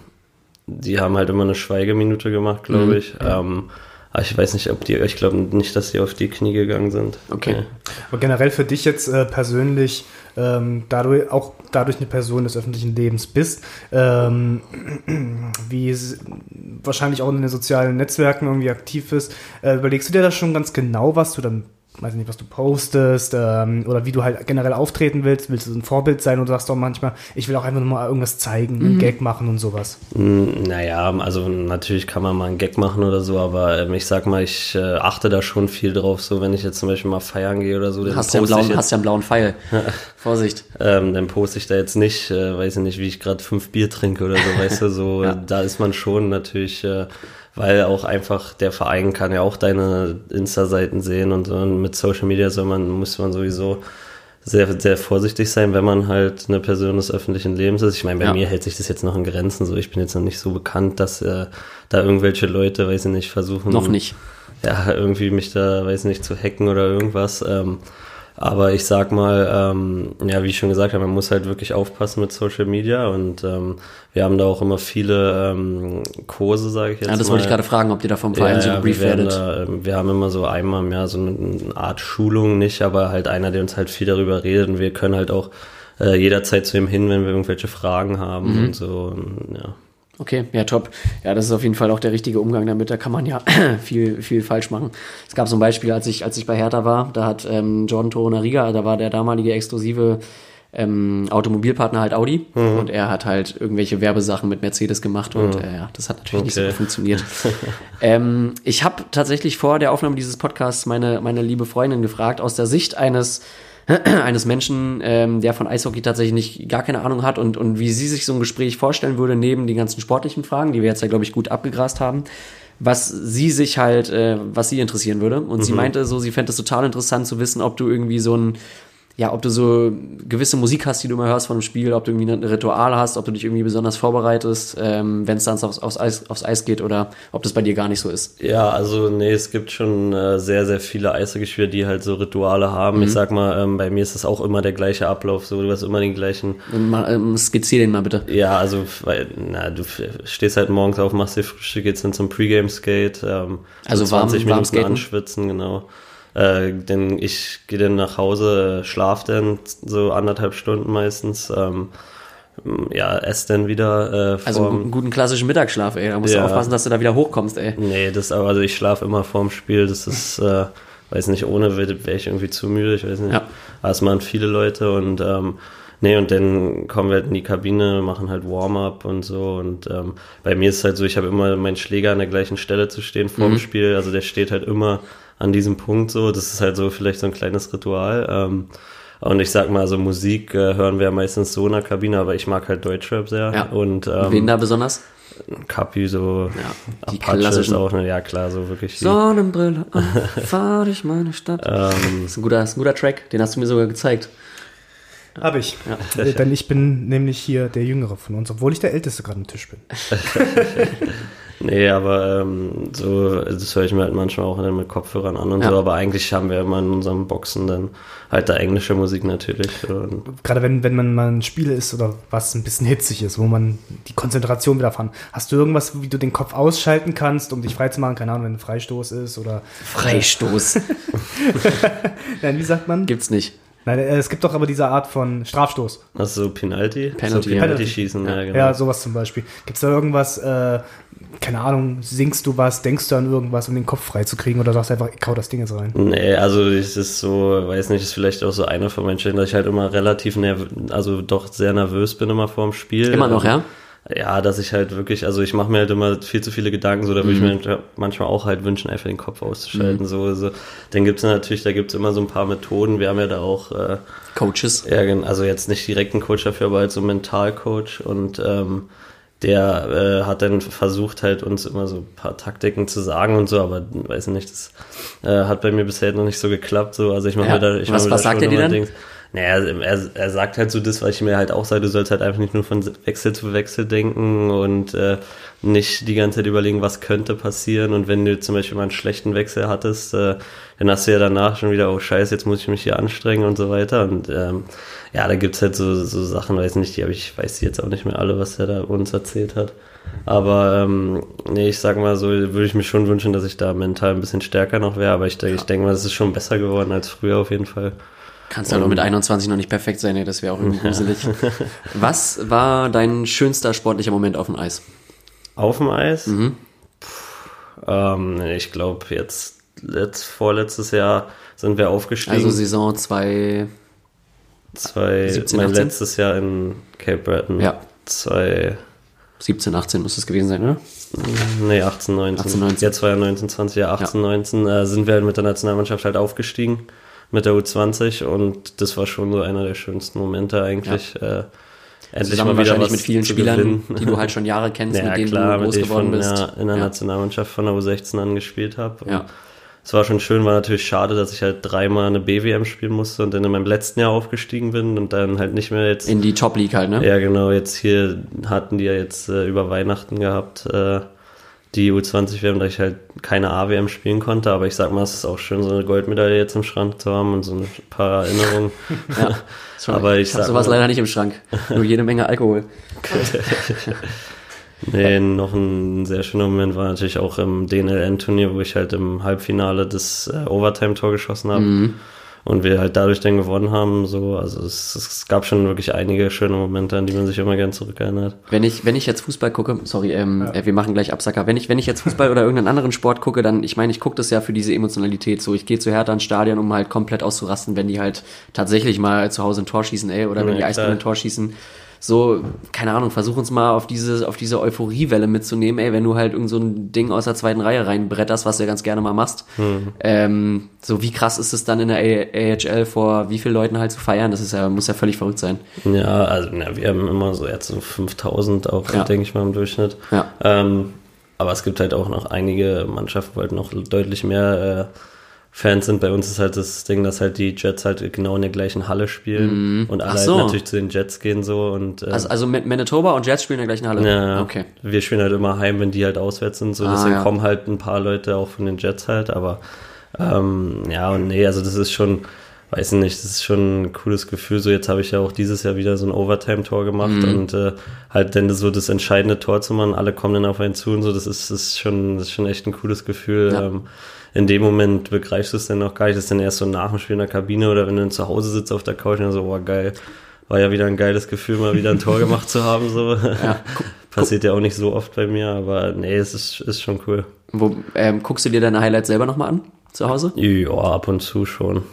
die haben halt immer eine Schweigeminute gemacht, Mhm. glaube ich. Ähm, aber ich weiß nicht, ob die, ich glaube nicht, dass sie auf die Knie gegangen sind. Okay. Aber generell für dich jetzt äh, persönlich, ähm, dadurch, auch dadurch eine Person des öffentlichen Lebens bist, ähm, wie wahrscheinlich auch in den sozialen Netzwerken irgendwie aktiv ist, äh, überlegst du dir da schon ganz genau, was du dann, weiß nicht, was du postest ähm, oder wie du halt generell auftreten willst? Willst du ein Vorbild sein oder sagst du auch manchmal, ich will auch einfach nur mal irgendwas zeigen, einen Gag machen und sowas? Mm, Naja, also natürlich kann man mal einen Gag machen oder so, aber ähm, ich sag mal, ich äh, achte da schon viel drauf. So, wenn ich jetzt zum Beispiel mal feiern gehe oder so, dann Hast ja einen poste ich blauen, jetzt, hast ja einen blauen Pfeil. Vorsicht. ähm, dann poste ich da jetzt nicht, äh, weiß ich nicht, wie ich gerade fünf Bier trinke oder so, weißt du, so, Ja. da ist man schon natürlich, äh, weil auch einfach der Verein kann ja auch deine Insta-Seiten sehen und so, und mit Social Media soll man, muss man sowieso sehr, sehr vorsichtig sein, wenn man halt eine Person des öffentlichen Lebens ist. Ich meine, bei Ja. mir hält sich das jetzt noch in Grenzen, so, ich bin jetzt noch nicht so bekannt, dass äh, da irgendwelche Leute, weiß ich nicht, versuchen. Noch nicht. Ja, irgendwie mich da, weiß nicht, zu hacken oder irgendwas. Ähm, aber ich sag mal, ähm, ja, wie ich schon gesagt habe, man muss halt wirklich aufpassen mit Social Media und ähm, wir haben da auch immer viele ähm, Kurse, sage ich jetzt Ja, das mal. wollte ich gerade fragen, ob dir da vom Verein Ja, so ja, wir, gebrieft werdet. da, ähm, wir haben immer so einmal im Jahr so eine, eine Art Schulung, nicht, aber halt einer, der uns halt viel darüber redet und wir können halt auch äh, jederzeit zu ihm hin, wenn wir irgendwelche Fragen haben Mhm. und so. Und, ja. Okay, ja, top. Ja, das ist auf jeden Fall auch der richtige Umgang damit. Da kann man ja viel, viel falsch machen. Es gab so ein Beispiel, als ich, als ich bei Hertha war, da hat ähm, Jordan Torunariga, da war der damalige exklusive ähm, Automobilpartner halt Audi Mhm. und er hat halt irgendwelche Werbesachen mit Mercedes gemacht und äh, ja, das hat natürlich nicht so Okay. gut funktioniert. ähm, ich habe tatsächlich vor der Aufnahme dieses Podcasts meine, meine liebe Freundin gefragt, aus der Sicht eines eines Menschen, ähm, der von Eishockey tatsächlich nicht gar keine Ahnung hat und, und wie sie sich so ein Gespräch vorstellen würde, neben den ganzen sportlichen Fragen, die wir jetzt ja, glaube ich, gut abgegrast haben. was sie sich halt, äh, was sie interessieren würde. Und Mhm. sie meinte so, sie fände es total interessant zu wissen, ob du irgendwie so ein, ja, ob du so gewisse Musik hast, die du immer hörst von einem Spiel, ob du irgendwie ein Ritual hast, ob du dich irgendwie besonders vorbereitest, ähm, wenn es dann aufs, aufs, Eis, aufs Eis geht oder ob das bei dir gar nicht so ist. Ja, also nee, es gibt schon äh, sehr, sehr viele Eishockeyspieler, die halt so Rituale haben. Ich sag mal, ähm, bei mir ist das auch immer der gleiche Ablauf, so du hast immer den gleichen. Mal, ähm, skizzier den mal bitte. Ja, also weil, na, du stehst halt morgens auf, machst dir Frühstück, gehst dann zum Pre-Game-Skate, ähm, Also so warm- warm Minuten skaten? anschwitzen, genau. Äh, denn ich gehe dann nach Hause, äh, schlaf dann so anderthalb Stunden meistens. Ähm, ja, ess dann wieder. Äh, Also vorm- einen guten klassischen Mittagsschlaf, ey. Da musst du Ja. aufpassen, dass du da wieder hochkommst, ey. Nee, das aber, also ich schlafe immer vorm Spiel. Das ist, äh, weiß nicht, ohne wäre wär ich irgendwie zu müde, ich weiß nicht. Ja. Aber das machen viele Leute und ähm, nee, und dann kommen wir halt in die Kabine, machen halt Warm-up und so. Und ähm, bei mir ist es halt so, ich habe immer meinen Schläger an der gleichen Stelle zu stehen vorm Spiel. Also der steht halt immer an diesem Punkt so. Das ist halt so vielleicht so ein kleines Ritual. Ähm, und ich sag mal, so Musik äh, hören wir ja meistens so in der Kabine, aber ich mag halt Deutschrap sehr. Ja. Und ähm, Wen da besonders? Kapi so, die Apache ist auch, ne, ja klar, so wirklich die, Sonnenbrille fahr durch meine Stadt. ähm, Das ist ein guter, ist ein guter Track, den hast du mir sogar gezeigt. Habe ich. Äh, Denn ich bin nämlich hier der Jüngere von uns, obwohl ich der Älteste gerade am Tisch bin. nee, aber ähm, so, das höre ich mir halt manchmal auch dann mit Kopfhörern an und Ja. so, aber eigentlich haben wir immer in unserem Boxen dann halt da englische Musik natürlich. Und, Gerade wenn, wenn man mal ein Spiel ist oder was ein bisschen hitzig ist, wo man die Konzentration wieder fahren. Hast du irgendwas, wie du den Kopf ausschalten kannst, um dich freizumachen? Keine Ahnung, wenn ein Freistoß ist oder. Freistoß. Nein, wie sagt man? Gibt's nicht. Nein, äh, es gibt doch aber diese Art von Strafstoß. hast du so Penalty? Penalty, so ja. Penalty schießen, ja, genau. Ja, sowas zum Beispiel. Gibt es da irgendwas, äh, keine Ahnung, singst du was, denkst du an irgendwas, um den Kopf freizukriegen oder sagst du einfach, ich kau das Ding jetzt rein? Nee, also es ist so, weiß nicht, ist vielleicht auch so einer von meinen Stellen, dass ich halt immer relativ nervös, also doch sehr nervös bin immer vorm Spiel. Immer noch, ja? Ja, dass ich halt wirklich, also ich mache mir halt immer viel zu viele Gedanken, so da würde Mhm. ich mir manchmal auch halt wünschen, einfach den Kopf auszuschalten. So, so. Dann gibt's natürlich, da gibt's immer so ein paar Methoden. Wir haben ja da auch, äh, Coaches. ja, also jetzt nicht direkt einen Coach dafür, aber halt so einen Mentalcoach und ähm, der äh, hat dann versucht halt uns immer so ein paar Taktiken zu sagen und so, aber weiß nicht, das äh, hat bei mir bisher noch nicht so geklappt. So, also ich mache Ja. mir da, ich Was- mach mir was da sagt schon er dir dann? Dings. Naja, er, er sagt halt so das, was ich mir halt auch sage, du sollst halt einfach nicht nur von Wechsel zu Wechsel denken und äh, nicht die ganze Zeit überlegen, was könnte passieren. Und wenn du zum Beispiel mal einen schlechten Wechsel hattest, äh, dann hast du ja danach schon wieder, oh scheiße, jetzt muss ich mich hier anstrengen und so weiter. Und ähm, ja, da gibt's halt so, so Sachen, weiß nicht, die habe ich, weiß die jetzt auch nicht mehr alle, was er da uns erzählt hat. Aber ähm, nee, ich sag mal so, würde ich mir schon wünschen, dass ich da mental ein bisschen stärker noch wäre, aber ich, denke- ich denke mal, es ist schon besser geworden als früher auf jeden Fall. Kannst halt auch mit 21 noch nicht perfekt sein, ey, das wäre auch irgendwie gruselig. Was war dein schönster sportlicher Moment auf dem Eis? Auf dem Eis? Mhm. Puh, ähm, ich glaube jetzt, letzt, vorletztes Jahr sind wir aufgestiegen. Also Saison 2, zwei, 17, mein 18? letztes Jahr in Cape Breton. Ja. Zwei, 17, 18 muss es gewesen sein, oder? nee, 18, 19. 18, 19. Jetzt war ja 19, 20, ja, 18, 19, äh, sind wir halt mit der Nationalmannschaft halt aufgestiegen. Mit der U20 und das war schon so einer der schönsten Momente eigentlich. Äh, endlich Zusammen mal wieder wahrscheinlich was mit vielen Spielern, gewinnen. die du halt schon Jahre kennst, Ja, mit denen klar, du groß mit geworden von, bist. ja, in der Ja. Nationalmannschaft von der U16 an gespielt habe. Ja. Es war schon schön, war natürlich schade, dass ich halt dreimal eine BWM spielen musste und dann in meinem letzten Jahr aufgestiegen bin und dann halt nicht mehr jetzt. In die Top League halt, ne? ja, genau, jetzt hier hatten die ja jetzt äh, über Weihnachten gehabt, äh, die U20-WM, da ich halt keine A-WM spielen konnte, aber ich sag mal, es ist auch schön, so eine Goldmedaille jetzt im Schrank zu haben und so ein paar Erinnerungen. Ja. Schon, Aber ich ich habe sowas mal- leider nicht im Schrank. Nur jede Menge Alkohol. Nee, noch ein sehr schöner Moment war natürlich auch im DNLN-Turnier, wo ich halt im Halbfinale das äh, Overtime-Tor geschossen habe. Mhm. Und wir halt dadurch dann gewonnen haben. So, also es, es gab schon wirklich einige schöne Momente, an die man sich immer gern zurückerinnert. Wenn ich, wenn ich jetzt Fußball gucke, sorry, ähm, äh, wir machen gleich Absacker. Wenn ich, wenn ich jetzt Fußball oder irgendeinen anderen Sport gucke, dann, ich meine, ich gucke das ja für diese Emotionalität. So, ich gehe zu Hertha ins Stadion, um halt komplett auszurasten, wenn die halt tatsächlich mal zu Hause ein Tor schießen, ey, oder wenn Ja, die klar. Eisbären ein Tor schießen. So, keine Ahnung, versuch uns mal auf diese, auf diese Euphoriewelle mitzunehmen, ey, wenn du halt irgend so ein Ding aus der zweiten Reihe reinbretterst, was du ja ganz gerne mal machst. Ähm, so, wie krass ist es dann in der AHL vor wie vielen Leuten halt zu feiern? Das ist ja, muss ja völlig verrückt sein. Ja, also na, wir haben immer so jetzt so 5000 auch, Ja. denke ich mal, im Durchschnitt. Ja. Ähm, aber es gibt halt auch noch einige Mannschaften, wo halt noch deutlich mehr äh, Fans sind. Bei uns ist halt das Ding, dass halt die Jets halt genau in der gleichen Halle spielen und alle Ach so. halt natürlich zu den Jets gehen so und äh, Also, also Ma- Manitoba und Jets spielen in der gleichen Halle? ja, Okay. wir spielen halt immer heim, wenn die halt auswärts sind, so Ah, deswegen ja. kommen halt ein paar Leute auch von den Jets halt, aber ähm, ja und nee, also das ist schon, weiß nicht, das ist schon ein cooles Gefühl. So jetzt habe ich ja auch dieses Jahr wieder so ein Overtime-Tor gemacht Mhm. und äh, halt dann so das entscheidende Tor zu machen, alle kommen dann auf einen zu und so, das ist, das ist schon, das ist schon echt ein cooles Gefühl. Ja. Ähm, in dem Moment begreifst du es dann noch gar nicht, das ist dann erst so nach dem Spiel in der Kabine oder wenn du dann zu Hause sitzt auf der Couch und dann so, oh geil, war ja wieder ein geiles Gefühl, mal wieder ein Tor gemacht zu haben. So. Passiert ja auch nicht so oft bei mir, aber nee, es ist, ist schon cool. Wo, ähm, guckst du dir deine Highlights selber nochmal an? Zu Hause? Ja, ab und zu schon.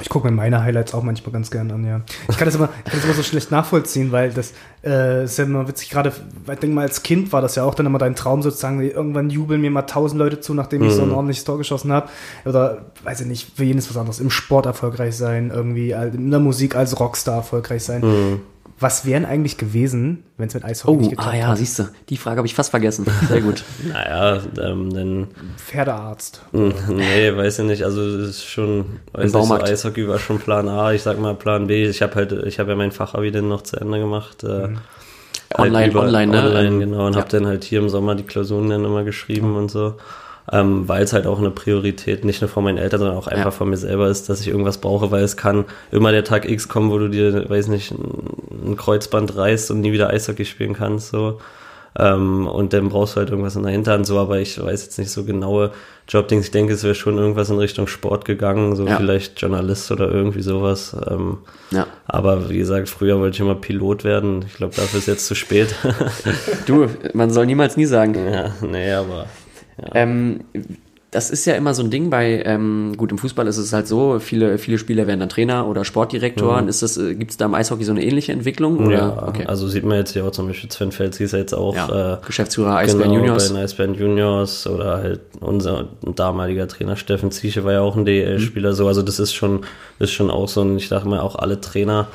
Ich gucke mir meine Highlights auch manchmal ganz gern an, ja. Ich kann das immer, ich kann das immer so schlecht nachvollziehen, weil das äh, ist ja immer witzig, gerade, ich denke mal, als Kind war das ja auch dann immer dein Traum sozusagen, irgendwann jubeln mir mal tausend Leute zu, nachdem ich so ein ordentliches Tor geschossen habe. Oder, weiß ich nicht, für jeden ist was anderes, im Sport erfolgreich sein, irgendwie in der Musik als Rockstar erfolgreich sein. Was wären eigentlich gewesen, wenn es mit Eishockey Oh, nicht geklappt ah ja, hat? siehst du. Die Frage habe ich fast vergessen. Sehr gut. Naja, ähm, dann, Pferdearzt. nee, weiß ich nicht, also das ist schon, weiß nicht, so. Eishockey war schon Plan A, ich sag mal Plan B. Ich habe halt, ich habe ja mein Fachabi dann noch zu Ende gemacht. Äh, halt Online, über- online, ne? Online, genau, und ja. hab dann halt hier im Sommer die Klausuren dann immer geschrieben und so. Ähm, weil es halt auch eine Priorität nicht nur von meinen Eltern, sondern auch einfach Ja. von mir selber ist, dass ich irgendwas brauche, weil es kann immer der Tag X kommen, wo du dir, weiß nicht, ein Kreuzband reißt und nie wieder Eishockey spielen kannst, so. Ähm, und dann brauchst du halt irgendwas in der Hinterhand, so, aber ich weiß jetzt nicht so genaue Jobdings. Ich denke, es wäre schon irgendwas in Richtung Sport gegangen, so Ja. vielleicht Journalist oder irgendwie sowas. Ähm, Ja. aber wie gesagt, früher wollte ich immer Pilot werden. Ich glaube, dafür ist jetzt zu spät. Du, man soll niemals nie sagen. ja, nee, aber Ähm, das ist ja immer so ein Ding bei, ähm, gut, im Fußball ist es halt so, viele, viele Spieler werden dann Trainer oder Sportdirektoren. Ist das, äh, gibt's da im Eishockey so eine ähnliche Entwicklung? Oder? ja, also sieht man jetzt hier auch zum Beispiel Sven Felski ist ja jetzt auch ja. äh, Geschäftsführer Eisbären genau, Juniors. bei den Eisbären Juniors oder halt unser damaliger Trainer Steffen Ziesche war ja auch ein DEL-Spieler so, also das ist schon, ist schon auch so und ich dachte mal auch alle Trainer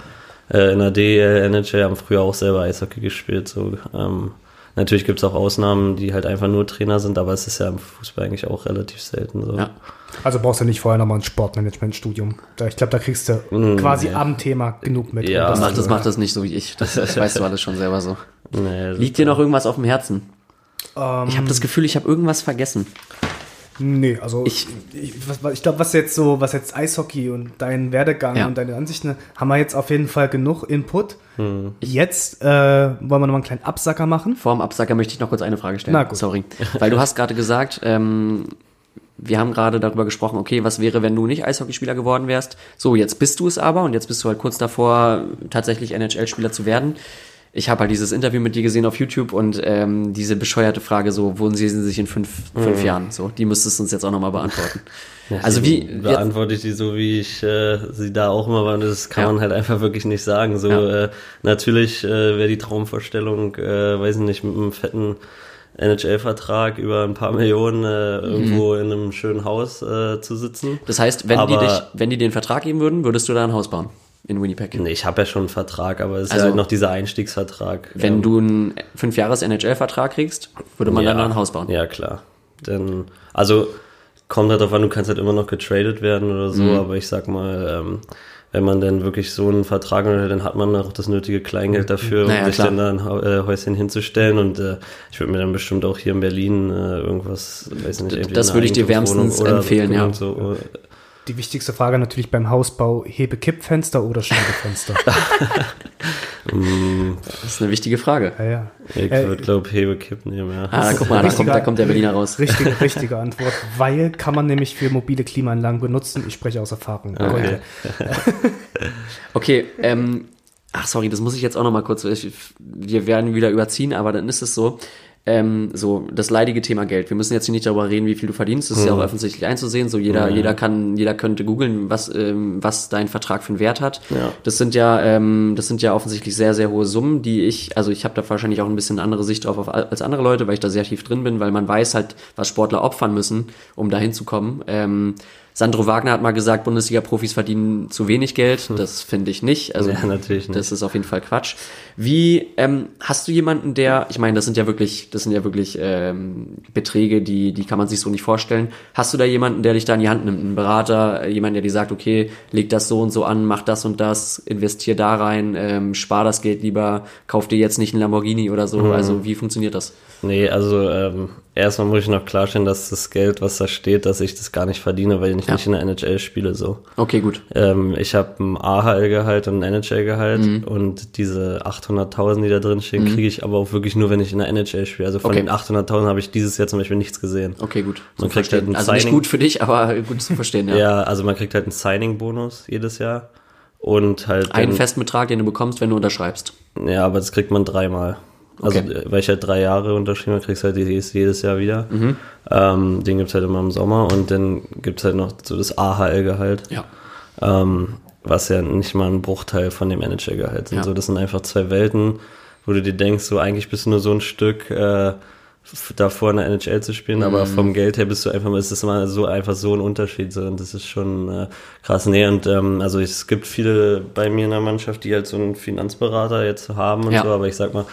äh, in der DEL, NHL haben früher auch selber Eishockey gespielt, so, ähm, Natürlich gibt es auch Ausnahmen, die halt einfach nur Trainer sind, aber es ist ja im Fußball eigentlich auch relativ selten so. Ja. Also brauchst du nicht vorher nochmal ein Sportmanagement-Studium. Da- Ich glaube, da kriegst du quasi am Thema genug mit. Ja. um Das macht, das zu- macht das nicht so wie ich. Das, das weißt du alles schon selber so. Nee, Liegt dir noch irgendwas auf dem Herzen? Ähm, Ich habe das Gefühl, ich habe irgendwas vergessen. Nee, also Ich- ich, ich, glaube, was jetzt so, was jetzt Eishockey und deinen Werdegang Ja. und deine Ansichten, haben wir jetzt auf jeden Fall genug Input. Hm. Jetzt äh, wollen wir nochmal einen kleinen Absacker machen. Vor dem Absacker möchte ich noch kurz eine Frage stellen. Na gut. Sorry. Weil du hast gerade gesagt, ähm, wir haben gerade darüber gesprochen, okay, was wäre, wenn du nicht Eishockeyspieler geworden wärst? So, jetzt bist du es aber und jetzt bist du halt kurz davor, tatsächlich NHL-Spieler zu werden. Ich habe halt dieses Interview mit dir gesehen auf YouTube und ähm, diese bescheuerte Frage so, wo sehen sie sich in fünf, fünf Jahren? So, die müsstest du uns jetzt auch nochmal beantworten. also wie, beantworte ich die so, wie ich äh, sie da auch immer war. Das kann Ja. man halt einfach wirklich nicht sagen. So Ja. äh, natürlich äh, wäre die Traumvorstellung, äh, weiß ich nicht, mit einem fetten NHL-Vertrag über ein paar Millionen äh, irgendwo in einem schönen Haus äh, zu sitzen. das heißt, wenn die Aber- dich, wenn die einen Vertrag geben würden, würdest du da ein Haus bauen in Winnipeg? Nee, ich habe ja schon einen Vertrag, aber es ist Also- ja halt noch dieser Einstiegsvertrag. Wenn Ähm, du einen fünf Jahres NHL-Vertrag kriegst, würde man dann da ein Haus bauen. Ja, klar. Denn, also, kommt halt darauf an, du kannst halt immer noch getradet werden oder so, Mhm. aber ich sag mal, ähm, wenn man dann wirklich so einen Vertrag hat, dann hat man auch das nötige Kleingeld dafür, um Naja, sich klar. dann da ein äh, Häuschen hinzustellen und äh, ich würde mir dann bestimmt auch hier in Berlin äh, irgendwas, weiß nicht, irgendwie das würde ich dir wärmstens empfehlen, ja. So, Die wichtigste Frage natürlich beim Hausbau, Hebe-Kippfenster oder Schiebefenster? Das ist eine wichtige Frage. ja, ja. ich Äh, würde, glaube Hebekipp nehmen, ja. Ah, guck mal, da kommt, da kommt der Berliner raus. Richtige, richtige Antwort, weil kann man nämlich für mobile Klimaanlagen benutzen. Ich spreche aus Erfahrung. Okay. Okay, ähm, ach sorry, das muss ich jetzt auch noch mal kurz, ich, wir werden wieder überziehen, aber dann ist es so, ähm, so das leidige Thema Geld. Wir müssen jetzt hier nicht darüber reden, wie viel du verdienst. Das ist ja Hm. auch offensichtlich einzusehen. So jeder, jeder kann, jeder könnte googeln, was, ähm, was dein Vertrag für einen Wert hat. Ja. Das sind ja, ähm, das sind ja offensichtlich sehr, sehr hohe Summen, die ich, also ich habe da wahrscheinlich auch ein bisschen andere Sicht drauf auf, als andere Leute, weil ich da sehr tief drin bin, weil man weiß halt, was Sportler opfern müssen, um da hinzukommen. Ähm, Sandro Wagner hat mal gesagt, Bundesliga-Profis verdienen zu wenig Geld. Das finde ich nicht. Also Ja, natürlich nicht. das ist auf jeden Fall Quatsch. Wie ähm, hast du jemanden, der, ich meine, das sind ja wirklich, das sind ja wirklich ähm, Beträge, die, die kann man sich so nicht vorstellen. Hast du da jemanden, der dich da in die Hand nimmt, einen Berater, jemanden, der dir sagt, okay, leg das so und so an, mach das und das, investier da rein, ähm, spar das Geld lieber, kauf dir jetzt nicht einen Lamborghini oder so. Also wie funktioniert das? Nee, also ähm, erstmal muss ich noch klarstellen, dass das Geld, was da steht, dass ich das gar nicht verdiene, weil ich Ja. nicht in der NHL spiele so. Okay, gut. Ähm, ich habe ein AHL-Gehalt und ein NHL-Gehalt und diese 800.000, die da drin stehen, kriege ich aber auch wirklich nur, wenn ich in der NHL spiele. Also von Okay. den 800.000 habe ich dieses Jahr zum Beispiel nichts gesehen. Okay, gut. Man kriegt halt verstehen. ein also nicht gut für dich, aber gut zu verstehen, ja. Ja, also man kriegt halt einen Signing-Bonus jedes Jahr und halt Einen den- festen Betrag, den du bekommst, wenn du unterschreibst. Ja, aber das kriegt man dreimal. Also, Okay. äh, weil ich halt drei Jahre unterschrieben habe, kriegst du halt jedes, jedes Jahr wieder. Mhm. Ähm, den gibt's halt immer im Sommer und dann gibt's halt noch so das AHL-Gehalt, Ja. ähm, was ja nicht mal ein Bruchteil von dem Manager-Gehalt sind. Ja. So, das sind einfach zwei Welten, wo du dir denkst, so eigentlich bist du nur so ein Stück äh, davor in der NHL zu spielen, aber Mhm. vom Geld her bist du einfach, es ist immer so einfach so ein Unterschied so und das ist schon äh, krass. Nee, und ähm, also es gibt viele bei mir in der Mannschaft, die halt so einen Finanzberater jetzt haben und Ja. so, aber ich sag mal,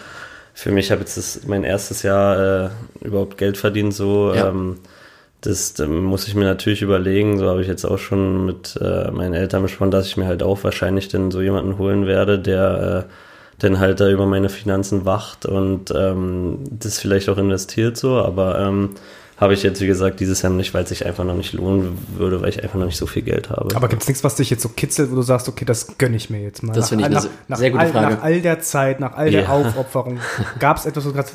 für mich habe jetzt das, mein erstes Jahr äh, überhaupt Geld verdient, so Ja. ähm, das ähm, muss ich mir natürlich überlegen. So habe ich jetzt auch schon mit äh, meinen Eltern besprochen, dass ich mir halt auch wahrscheinlich dann so jemanden holen werde, der äh, dann halt da über meine Finanzen wacht und ähm, das vielleicht auch investiert so. Aber ähm, habe ich jetzt, wie gesagt, dieses Jahr nicht, weil es sich einfach noch nicht lohnen würde, weil ich einfach noch nicht so viel Geld habe. Aber gibt es nichts, was dich jetzt so kitzelt, wo du sagst, okay, das gönne ich mir jetzt mal? Das Nach- finde ich eine nach, se- nach sehr gute all, Frage. Nach all der Zeit, nach all der Ja. Aufopferung, gab es etwas, wo du gerade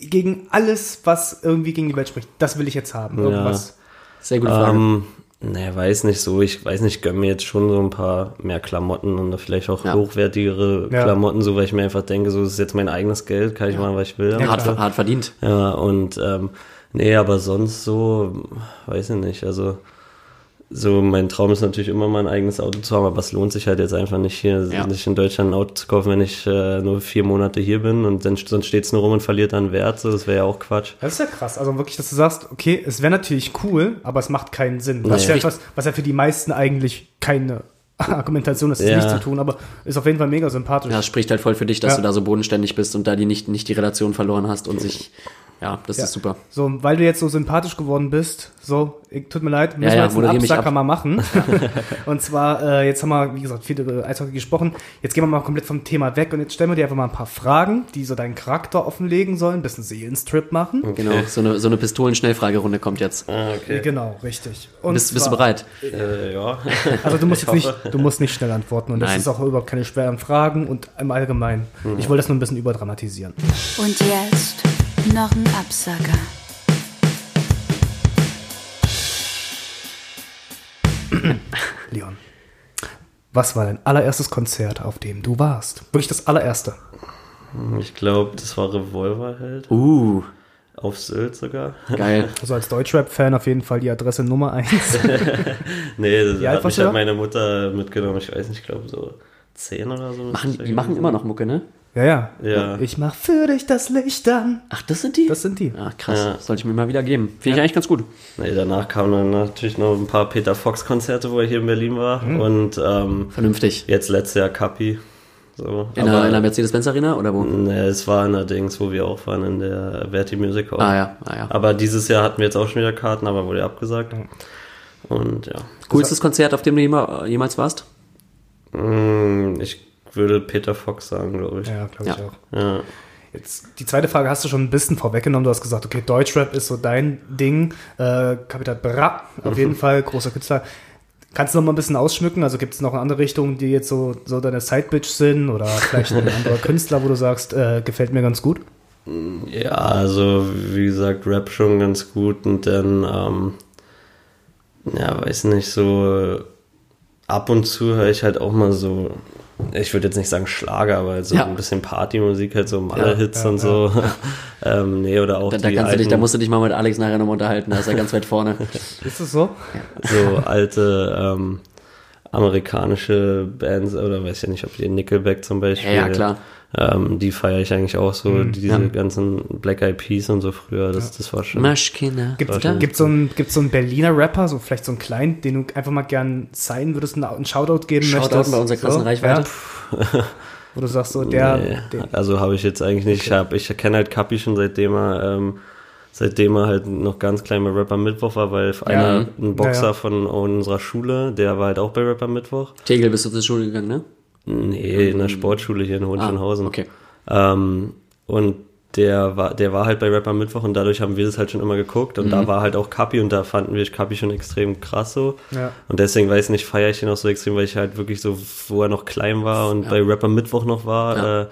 gegen alles, was irgendwie gegen die Welt spricht, das will ich jetzt haben. Irgendwas. Sehr gute Frage. Ähm, ne, weiß nicht so. Ich weiß nicht, gönn mir jetzt schon so ein paar mehr Klamotten und vielleicht auch Ja. hochwertigere Ja. Klamotten, so weil ich mir einfach denke, so das ist jetzt mein eigenes Geld, kann ich machen, was ich will. Ja, hart, hart verdient. Ja, und ähm, nee, aber sonst so, weiß ich nicht. Also so mein Traum ist natürlich immer mal ein eigenes Auto zu haben, aber es lohnt sich halt jetzt einfach nicht hier, Ja. nicht in Deutschland ein Auto zu kaufen, wenn ich äh, nur vier Monate hier bin und dann sonst steht es nur rum und verliert dann Wert. So, das wäre ja auch Quatsch. Das ist ja krass. Also wirklich, dass du sagst, okay, es wäre natürlich cool, aber es macht keinen Sinn. Was, Nee. ja etwas, was ja für die meisten eigentlich keine Argumentation ist, das Ja. nicht zu tun, aber ist auf jeden Fall mega sympathisch. Ja, spricht halt voll für dich, dass Ja. du da so bodenständig bist und da die nicht, nicht die Relation verloren hast und sich, ja, das Ja. ist super. So, weil du jetzt so sympathisch geworden bist, so, ich, tut mir leid, müssen Ja, wir ja, jetzt einen Absacker ab. mal machen. und zwar, äh, jetzt haben wir, wie gesagt, viel über Eishockey gesprochen. Jetzt gehen wir mal komplett vom Thema weg und jetzt stellen wir dir einfach mal ein paar Fragen, die so deinen Charakter offenlegen sollen, ein bisschen Seelenstrip machen. Genau, so eine, so eine Pistolen-Schnellfragerunde kommt jetzt. Ah, okay. Genau, richtig. Und Bist, bist du zwar- bereit? Äh, ja. Also du musst jetzt nicht, du musst nicht schnell antworten und das Nein. ist auch überhaupt keine schweren Fragen und im Allgemeinen. Ich wollte das nur ein bisschen überdramatisieren. Und jetzt noch ein Absacker. Leon, was war dein allererstes Konzert, auf dem du warst? Wirklich das allererste. Ich glaube, das war Revolverheld. Uh, Auf Sylt sogar. geil. Also als Deutschrap-Fan auf jeden Fall die Adresse Nummer eins. nee, das hat mich hat meine Mutter mitgenommen. Ich weiß nicht, ich glaube so zehn oder so. Machen, die machen immer noch Mucke, ne? Ja, ja. Ja. Ich mach für dich das Licht an. Ach, das sind die? Das sind die. Ach, krass. Ja. Sollte ich mir mal wieder geben. Finde ich eigentlich ganz gut. Nee, danach kamen dann natürlich noch ein paar Peter Fox Konzerte, wo er hier in Berlin war. Und ähm, Vernünftig. jetzt letztes Jahr Kapi. So. In der, Mercedes-Benz Arena oder wo? Nee, es war allerdings, wo wir auch waren, in der Verti Music Hall. Ah ja, ah ja. Aber dieses Jahr hatten wir jetzt auch schon wieder Karten, aber wurde abgesagt. Und ja. Coolstes Konzert, auf dem du jema- jemals warst? Mm, Ich würde Peter Fox sagen, glaube ich. Ja, glaube ich Ja. auch. Ja. Jetzt, die zweite Frage hast du schon ein bisschen vorweggenommen. Du hast gesagt, okay, Deutschrap ist so dein Ding. Äh, Kapital Bra, auf jeden Fall, großer Künstler. Kannst du noch mal ein bisschen ausschmücken? Also gibt es noch andere Richtungen, die jetzt so, so deine Sidebitch sind oder vielleicht ein anderer Künstler, wo du sagst, äh, gefällt mir ganz gut? Ja, also wie gesagt, Rap schon ganz gut und dann, ähm, ja, weiß nicht, so ab und zu höre ich halt auch mal so, ich würde jetzt nicht sagen Schlager, aber so Ja. ein bisschen Partymusik, halt so Malle-Hits ja, und so. ähm, nee, oder auch Da, da, die kannst du dich, alten, da musst du dich mal mit Alex nachher nochmal unterhalten, da ist er ganz weit vorne. Ist das so? so alte ähm, amerikanische Bands oder weiß ja nicht, ob die Nickelback zum Beispiel. Ja, ja, klar. Ähm, die feiere ich eigentlich auch so, diese Ja. ganzen Black Eyed Peas und so früher, das, das war schon. Maschkinder. Gibt Da- es so einen gibt's so einen Berliner Rapper, so vielleicht so einen kleinen, den du einfach mal gern sein würdest, einen Shoutout geben Shoutout möchtest? bei unserer krassen Reichweite. Wo du sagst, so der. Nee, also habe ich jetzt eigentlich nicht. Ich, hab- ich kenne halt Kapi schon seitdem er, ähm, seitdem er halt noch ganz klein bei Rapper Mittwoch war, weil einer, ein Boxer Ja, ja. von unserer Schule, der war halt auch bei Rapper Mittwoch. Tegel, bist du zur Schule gegangen, ne? Nee, in der Sportschule hier in Hohenschönhausen. Ah, okay. Ähm, und der war, der war halt bei Rapper Mittwoch und dadurch haben wir das halt schon immer geguckt und Mhm. da war halt auch Kapi und da fanden wir Kapi schon extrem krass so. Ja. Und deswegen weiß ich nicht, feiere ich ihn auch so extrem, weil ich halt wirklich so, wo er noch klein war und bei Rapper Mittwoch noch war, Ja. äh,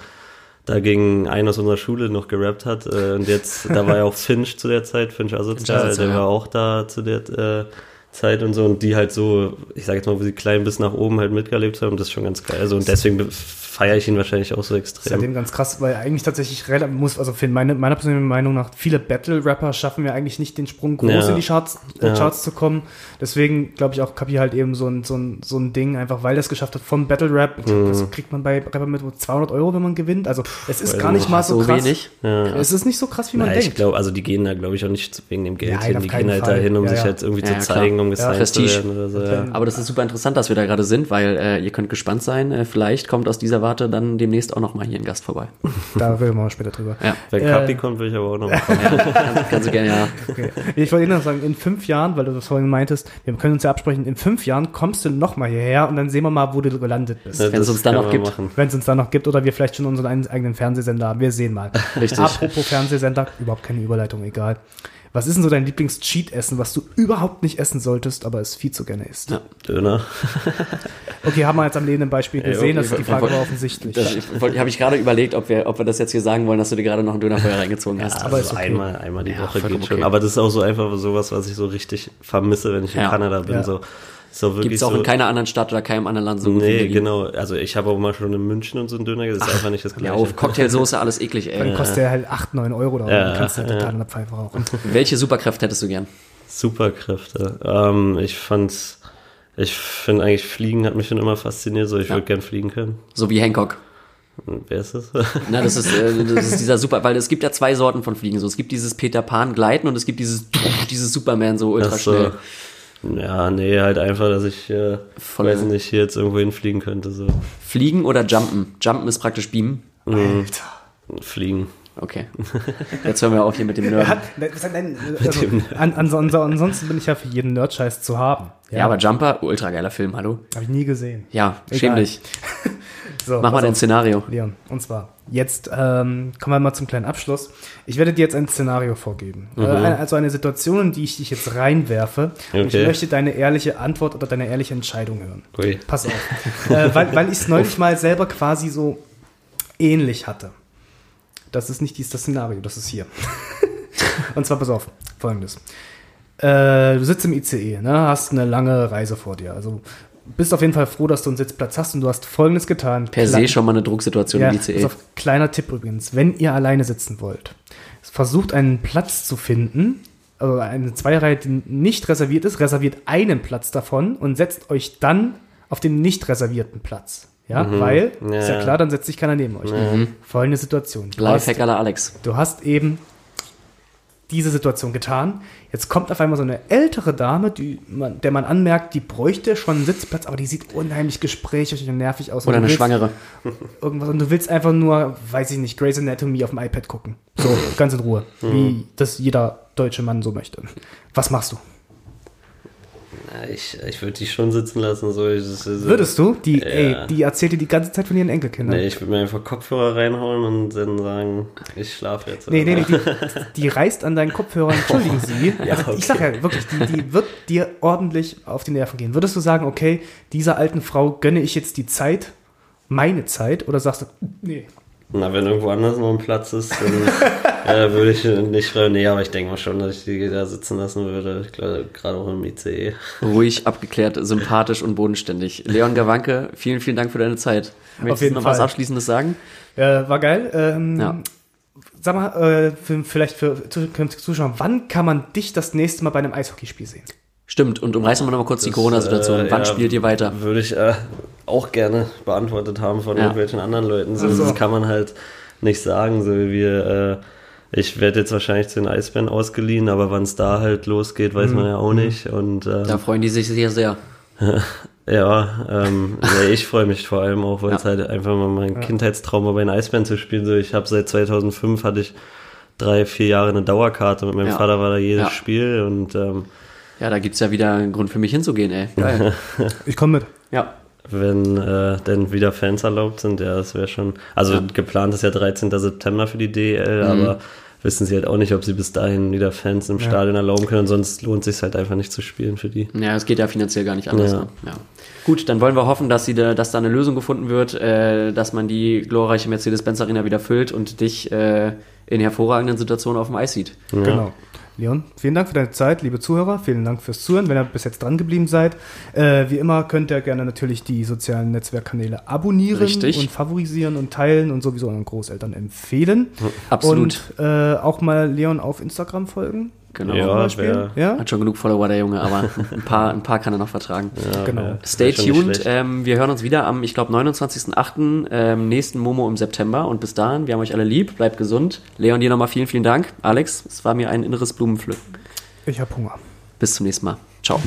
da gegen einen aus unserer Schule noch gerappt hat. Äh, und jetzt, da war ja auch Finch zu der Zeit, Finch Asozial, der ja. war auch da zu der äh, Zeit und so und die halt so, ich sag jetzt mal, wo sie klein bis nach oben halt mitgelebt haben, das ist schon ganz geil. Also und deswegen feiere ich ihn wahrscheinlich auch so ist extrem. seitdem ganz krass, weil eigentlich tatsächlich relativ muss, also für meine, meiner persönlichen Meinung nach, viele Battle-Rapper schaffen ja eigentlich nicht den Sprung groß Ja. in die Charts, äh, Ja. Charts zu kommen. Deswegen glaube ich auch Kapi halt eben so ein, so ein, so ein Ding, einfach weil er es geschafft hat von Battle-Rap. Ich glaub, Was kriegt man bei Rapper mit 200 Euro, wenn man gewinnt? Also es ist weiß gar nicht mal so, So krass. wenig. Es ist nicht so krass, wie man Na, ich denkt. glaube, also die gehen da, glaube ich, auch nicht wegen dem Geld Nein, hin. Die gehen halt Fall. dahin, um Ja, sich ja. halt irgendwie Ja, zu ja, zeigen, klar. Um gesigned Prestige. zu werden oder so. Ja. Aber das ist super interessant, dass wir da gerade sind, weil äh, ihr könnt gespannt sein. Äh, vielleicht kommt aus dieser Warte dann demnächst auch noch mal hier ein Gast vorbei. Da reden wir mal später drüber. Ja, Wenn Äh, Kapi kommt, will ich aber auch noch mal kommen. kannst, kannst du gerne, ja. Okay. Ich wollte Ihnen noch sagen, in fünf Jahren, weil du das vorhin meintest, wir können uns ja absprechen, in fünf Jahren kommst du noch mal hierher und dann sehen wir mal, wo du gelandet bist. Ja, Wenn es uns dann noch gibt. machen. Wenn es uns da noch gibt oder wir vielleicht schon unseren eigenen Fernsehsender haben. Wir sehen mal. Richtig. Apropos Fernsehsender, überhaupt keine Überleitung, egal. Was ist denn so dein Lieblings-Cheat-Essen, was du überhaupt nicht essen solltest, aber es viel zu gerne isst? Ja. Döner. Okay, haben wir jetzt am lebenden Beispiel gesehen, das die Frage war offensichtlich. Das habe ich gerade überlegt, ob wir, ob wir das jetzt hier sagen wollen, dass du dir gerade noch einen Dönerfeuer reingezogen hast. aber also ist okay. einmal, einmal die Ja, Woche geht schon. okay. Aber das ist auch so einfach sowas, was ich so richtig vermisse, wenn ich in Ja. Kanada bin. Ja. So, so Gibt es auch so, in keiner anderen Stadt oder keinem anderen Land so gut Nee, genau. Also ich habe auch mal schon in München und so einen Döner, das ist einfach nicht das Ja, gleiche. auf Cocktailsoße, alles eklig, Dann ey. kostet der halt 8, 9 Euro da. Ja, dann kannst du halt ja. total in der Pfeife rauchen. Welche Superkräfte hättest du gern? Superkräfte. Ähm, ich fand's, ich finde eigentlich Fliegen hat mich schon immer fasziniert, so ich Ja. würde gern fliegen können. So wie Hancock. Wer ist das? Na, das ist, äh, das ist dieser Super, weil es gibt ja zwei Sorten von Fliegen. So, es gibt dieses Peter Pan Gleiten und es gibt dieses, dieses Superman so ultra Ach so. Ja, nee, halt einfach, dass ich, äh, Voll- weiß nicht, hier jetzt irgendwo hinfliegen könnte, so. Fliegen oder Jumpen? Jumpen ist praktisch Beamen. Fliegen. Okay. Jetzt hören wir auf hier mit dem Nerd. Nein, also, an, an, ansonsten bin ich ja für jeden Nerdscheiß zu haben. Ja, aber Jumper, ultra geiler Film, hallo? Habe ich nie gesehen. Ja, Egal. schäm dich. So, Mach mal dein. Szenario. Leon, und zwar, jetzt ähm, kommen wir mal zum kleinen Abschluss. Ich werde dir jetzt ein Szenario vorgeben. Äh, eine- also eine Situation, in die ich dich jetzt reinwerfe. Und ich Okay. möchte deine ehrliche Antwort oder deine ehrliche Entscheidung hören. Ui. Pass auf. äh, weil weil ich es neulich mal selber quasi so ähnlich hatte. Das ist nicht dies das Szenario, das ist hier. und zwar, pass auf, folgendes. Äh, du sitzt im ICE, ne, hast eine lange Reise vor dir. Also bist auf jeden Fall froh, dass du einen Sitzplatz hast und du hast folgendes getan. Per se schon mal eine Drucksituation Ja, im ICE. auf, kleiner Tipp übrigens, wenn ihr alleine sitzen wollt, versucht einen Platz zu finden, also eine Zweireihe, die nicht reserviert ist, reserviert einen Platz davon und setzt euch dann auf den nicht reservierten Platz. Ja, weil, Ja, ist ja klar, dann setzt sich keiner neben euch. Folgende Situation. Du hast, Lifehack la Alex. du hast eben diese Situation getan. Jetzt kommt auf einmal so eine ältere Dame, die man, der man anmerkt, die bräuchte schon einen Sitzplatz, aber die sieht unheimlich gesprächig und nervig aus. Oder eine willst- Schwangere. irgendwas und du willst einfach nur, weiß ich nicht, Grey's Anatomy auf dem iPad gucken. So, ganz in Ruhe. Wie das jeder deutsche Mann so möchte. Was machst du? Ich ich würde die schon sitzen lassen. So. Ich, das ist- Würdest du? Die, Ja. ey, die erzählt dir die ganze Zeit von ihren Enkelkindern. Nee, ich würde mir einfach Kopfhörer reinhauen und dann sagen, ich schlafe jetzt. Nee, nee, nee, die, die reißt an deinen Kopfhörern, entschuldigen Sie. Ja, also, Ich okay. sag ja wirklich, die, die wird dir ordentlich auf die Nerven gehen. Würdest du sagen, okay, dieser alten Frau gönne ich jetzt die Zeit, meine Zeit, oder sagst du, nee, Na, wenn irgendwo anders noch ein Platz ist, dann äh, würde ich nicht schreiben. Nee, aber ich denke mal schon, dass ich die da sitzen lassen würde. Ich glaube, gerade auch im ICE. Ruhig, abgeklärt, sympathisch und bodenständig. Leon Gawanke, vielen, vielen Dank für deine Zeit. Möchtest jeden du noch was Fall. Abschließendes sagen? äh, war geil. Ähm, Ja. Sag mal, äh, für, vielleicht für zukünftige Zuschauer, wann kann man dich das nächste Mal bei einem Eishockeyspiel sehen? Stimmt, und umreißen wir noch mal kurz die Das, Corona-Situation. äh, Wann ja, spielt ihr weiter? Würde ich äh, auch gerne beantwortet haben von Ja. irgendwelchen anderen Leuten. So, Also. Das kann man halt nicht sagen. So wie wir, äh, ich werde jetzt wahrscheinlich zu den Eisbären ausgeliehen, aber wann es da halt losgeht, weiß man ja auch nicht. Und äh, Da freuen die sich sehr, sehr. Ja, ähm, ja ich freue mich vor allem auch, weil es Ja. halt einfach mal mein Kindheitstraum war, bei den Eisbären zu spielen. So, ich habe seit 2005 hatte ich drei, vier Jahre eine Dauerkarte. Mit meinem Ja. Vater war da jedes Ja. Spiel und ähm, Ja, da gibt's ja wieder einen Grund für mich hinzugehen, ey. Geil. Ich komme mit. ja. wenn äh, denn wieder Fans erlaubt sind, ja, das wäre schon. Also geplant ist ja 13. September für die DL, Mhm. aber wissen sie halt auch nicht, ob sie bis dahin wieder Fans im Stadion erlauben können. Sonst lohnt sich halt einfach nicht zu spielen für die. Ja, es geht ja finanziell gar nicht anders. Ja. Ne? Ja. Gut, dann wollen wir hoffen, dass, sie da, dass da eine Lösung gefunden wird, äh, dass man die glorreiche Mercedes-Benz Arena wieder füllt und dich äh, in hervorragenden Situationen auf dem Eis sieht. Genau. Leon, vielen Dank für deine Zeit, liebe Zuhörer. Vielen Dank fürs Zuhören, wenn ihr bis jetzt dran geblieben seid. Äh, wie immer könnt ihr gerne natürlich die sozialen Netzwerkkanäle abonnieren Richtig. und favorisieren und teilen und sowieso euren Großeltern empfehlen. Absolut. Und äh, auch mal Leon auf Instagram folgen. Genau. Ja, ja? Hat schon genug Follower, der Junge, aber ein paar, ein paar kann er noch vertragen. Ja, Genau. Stay tuned. Ähm, wir hören uns wieder am, ich glaube, 29.08. Ähm, nächsten Momo im September. Und bis dahin, wir haben euch alle lieb. Bleibt gesund. Leon, dir nochmal vielen, vielen Dank. Alex, es war mir ein inneres Blumenpflücken. Ich habe Hunger. Bis zum nächsten Mal. Ciao.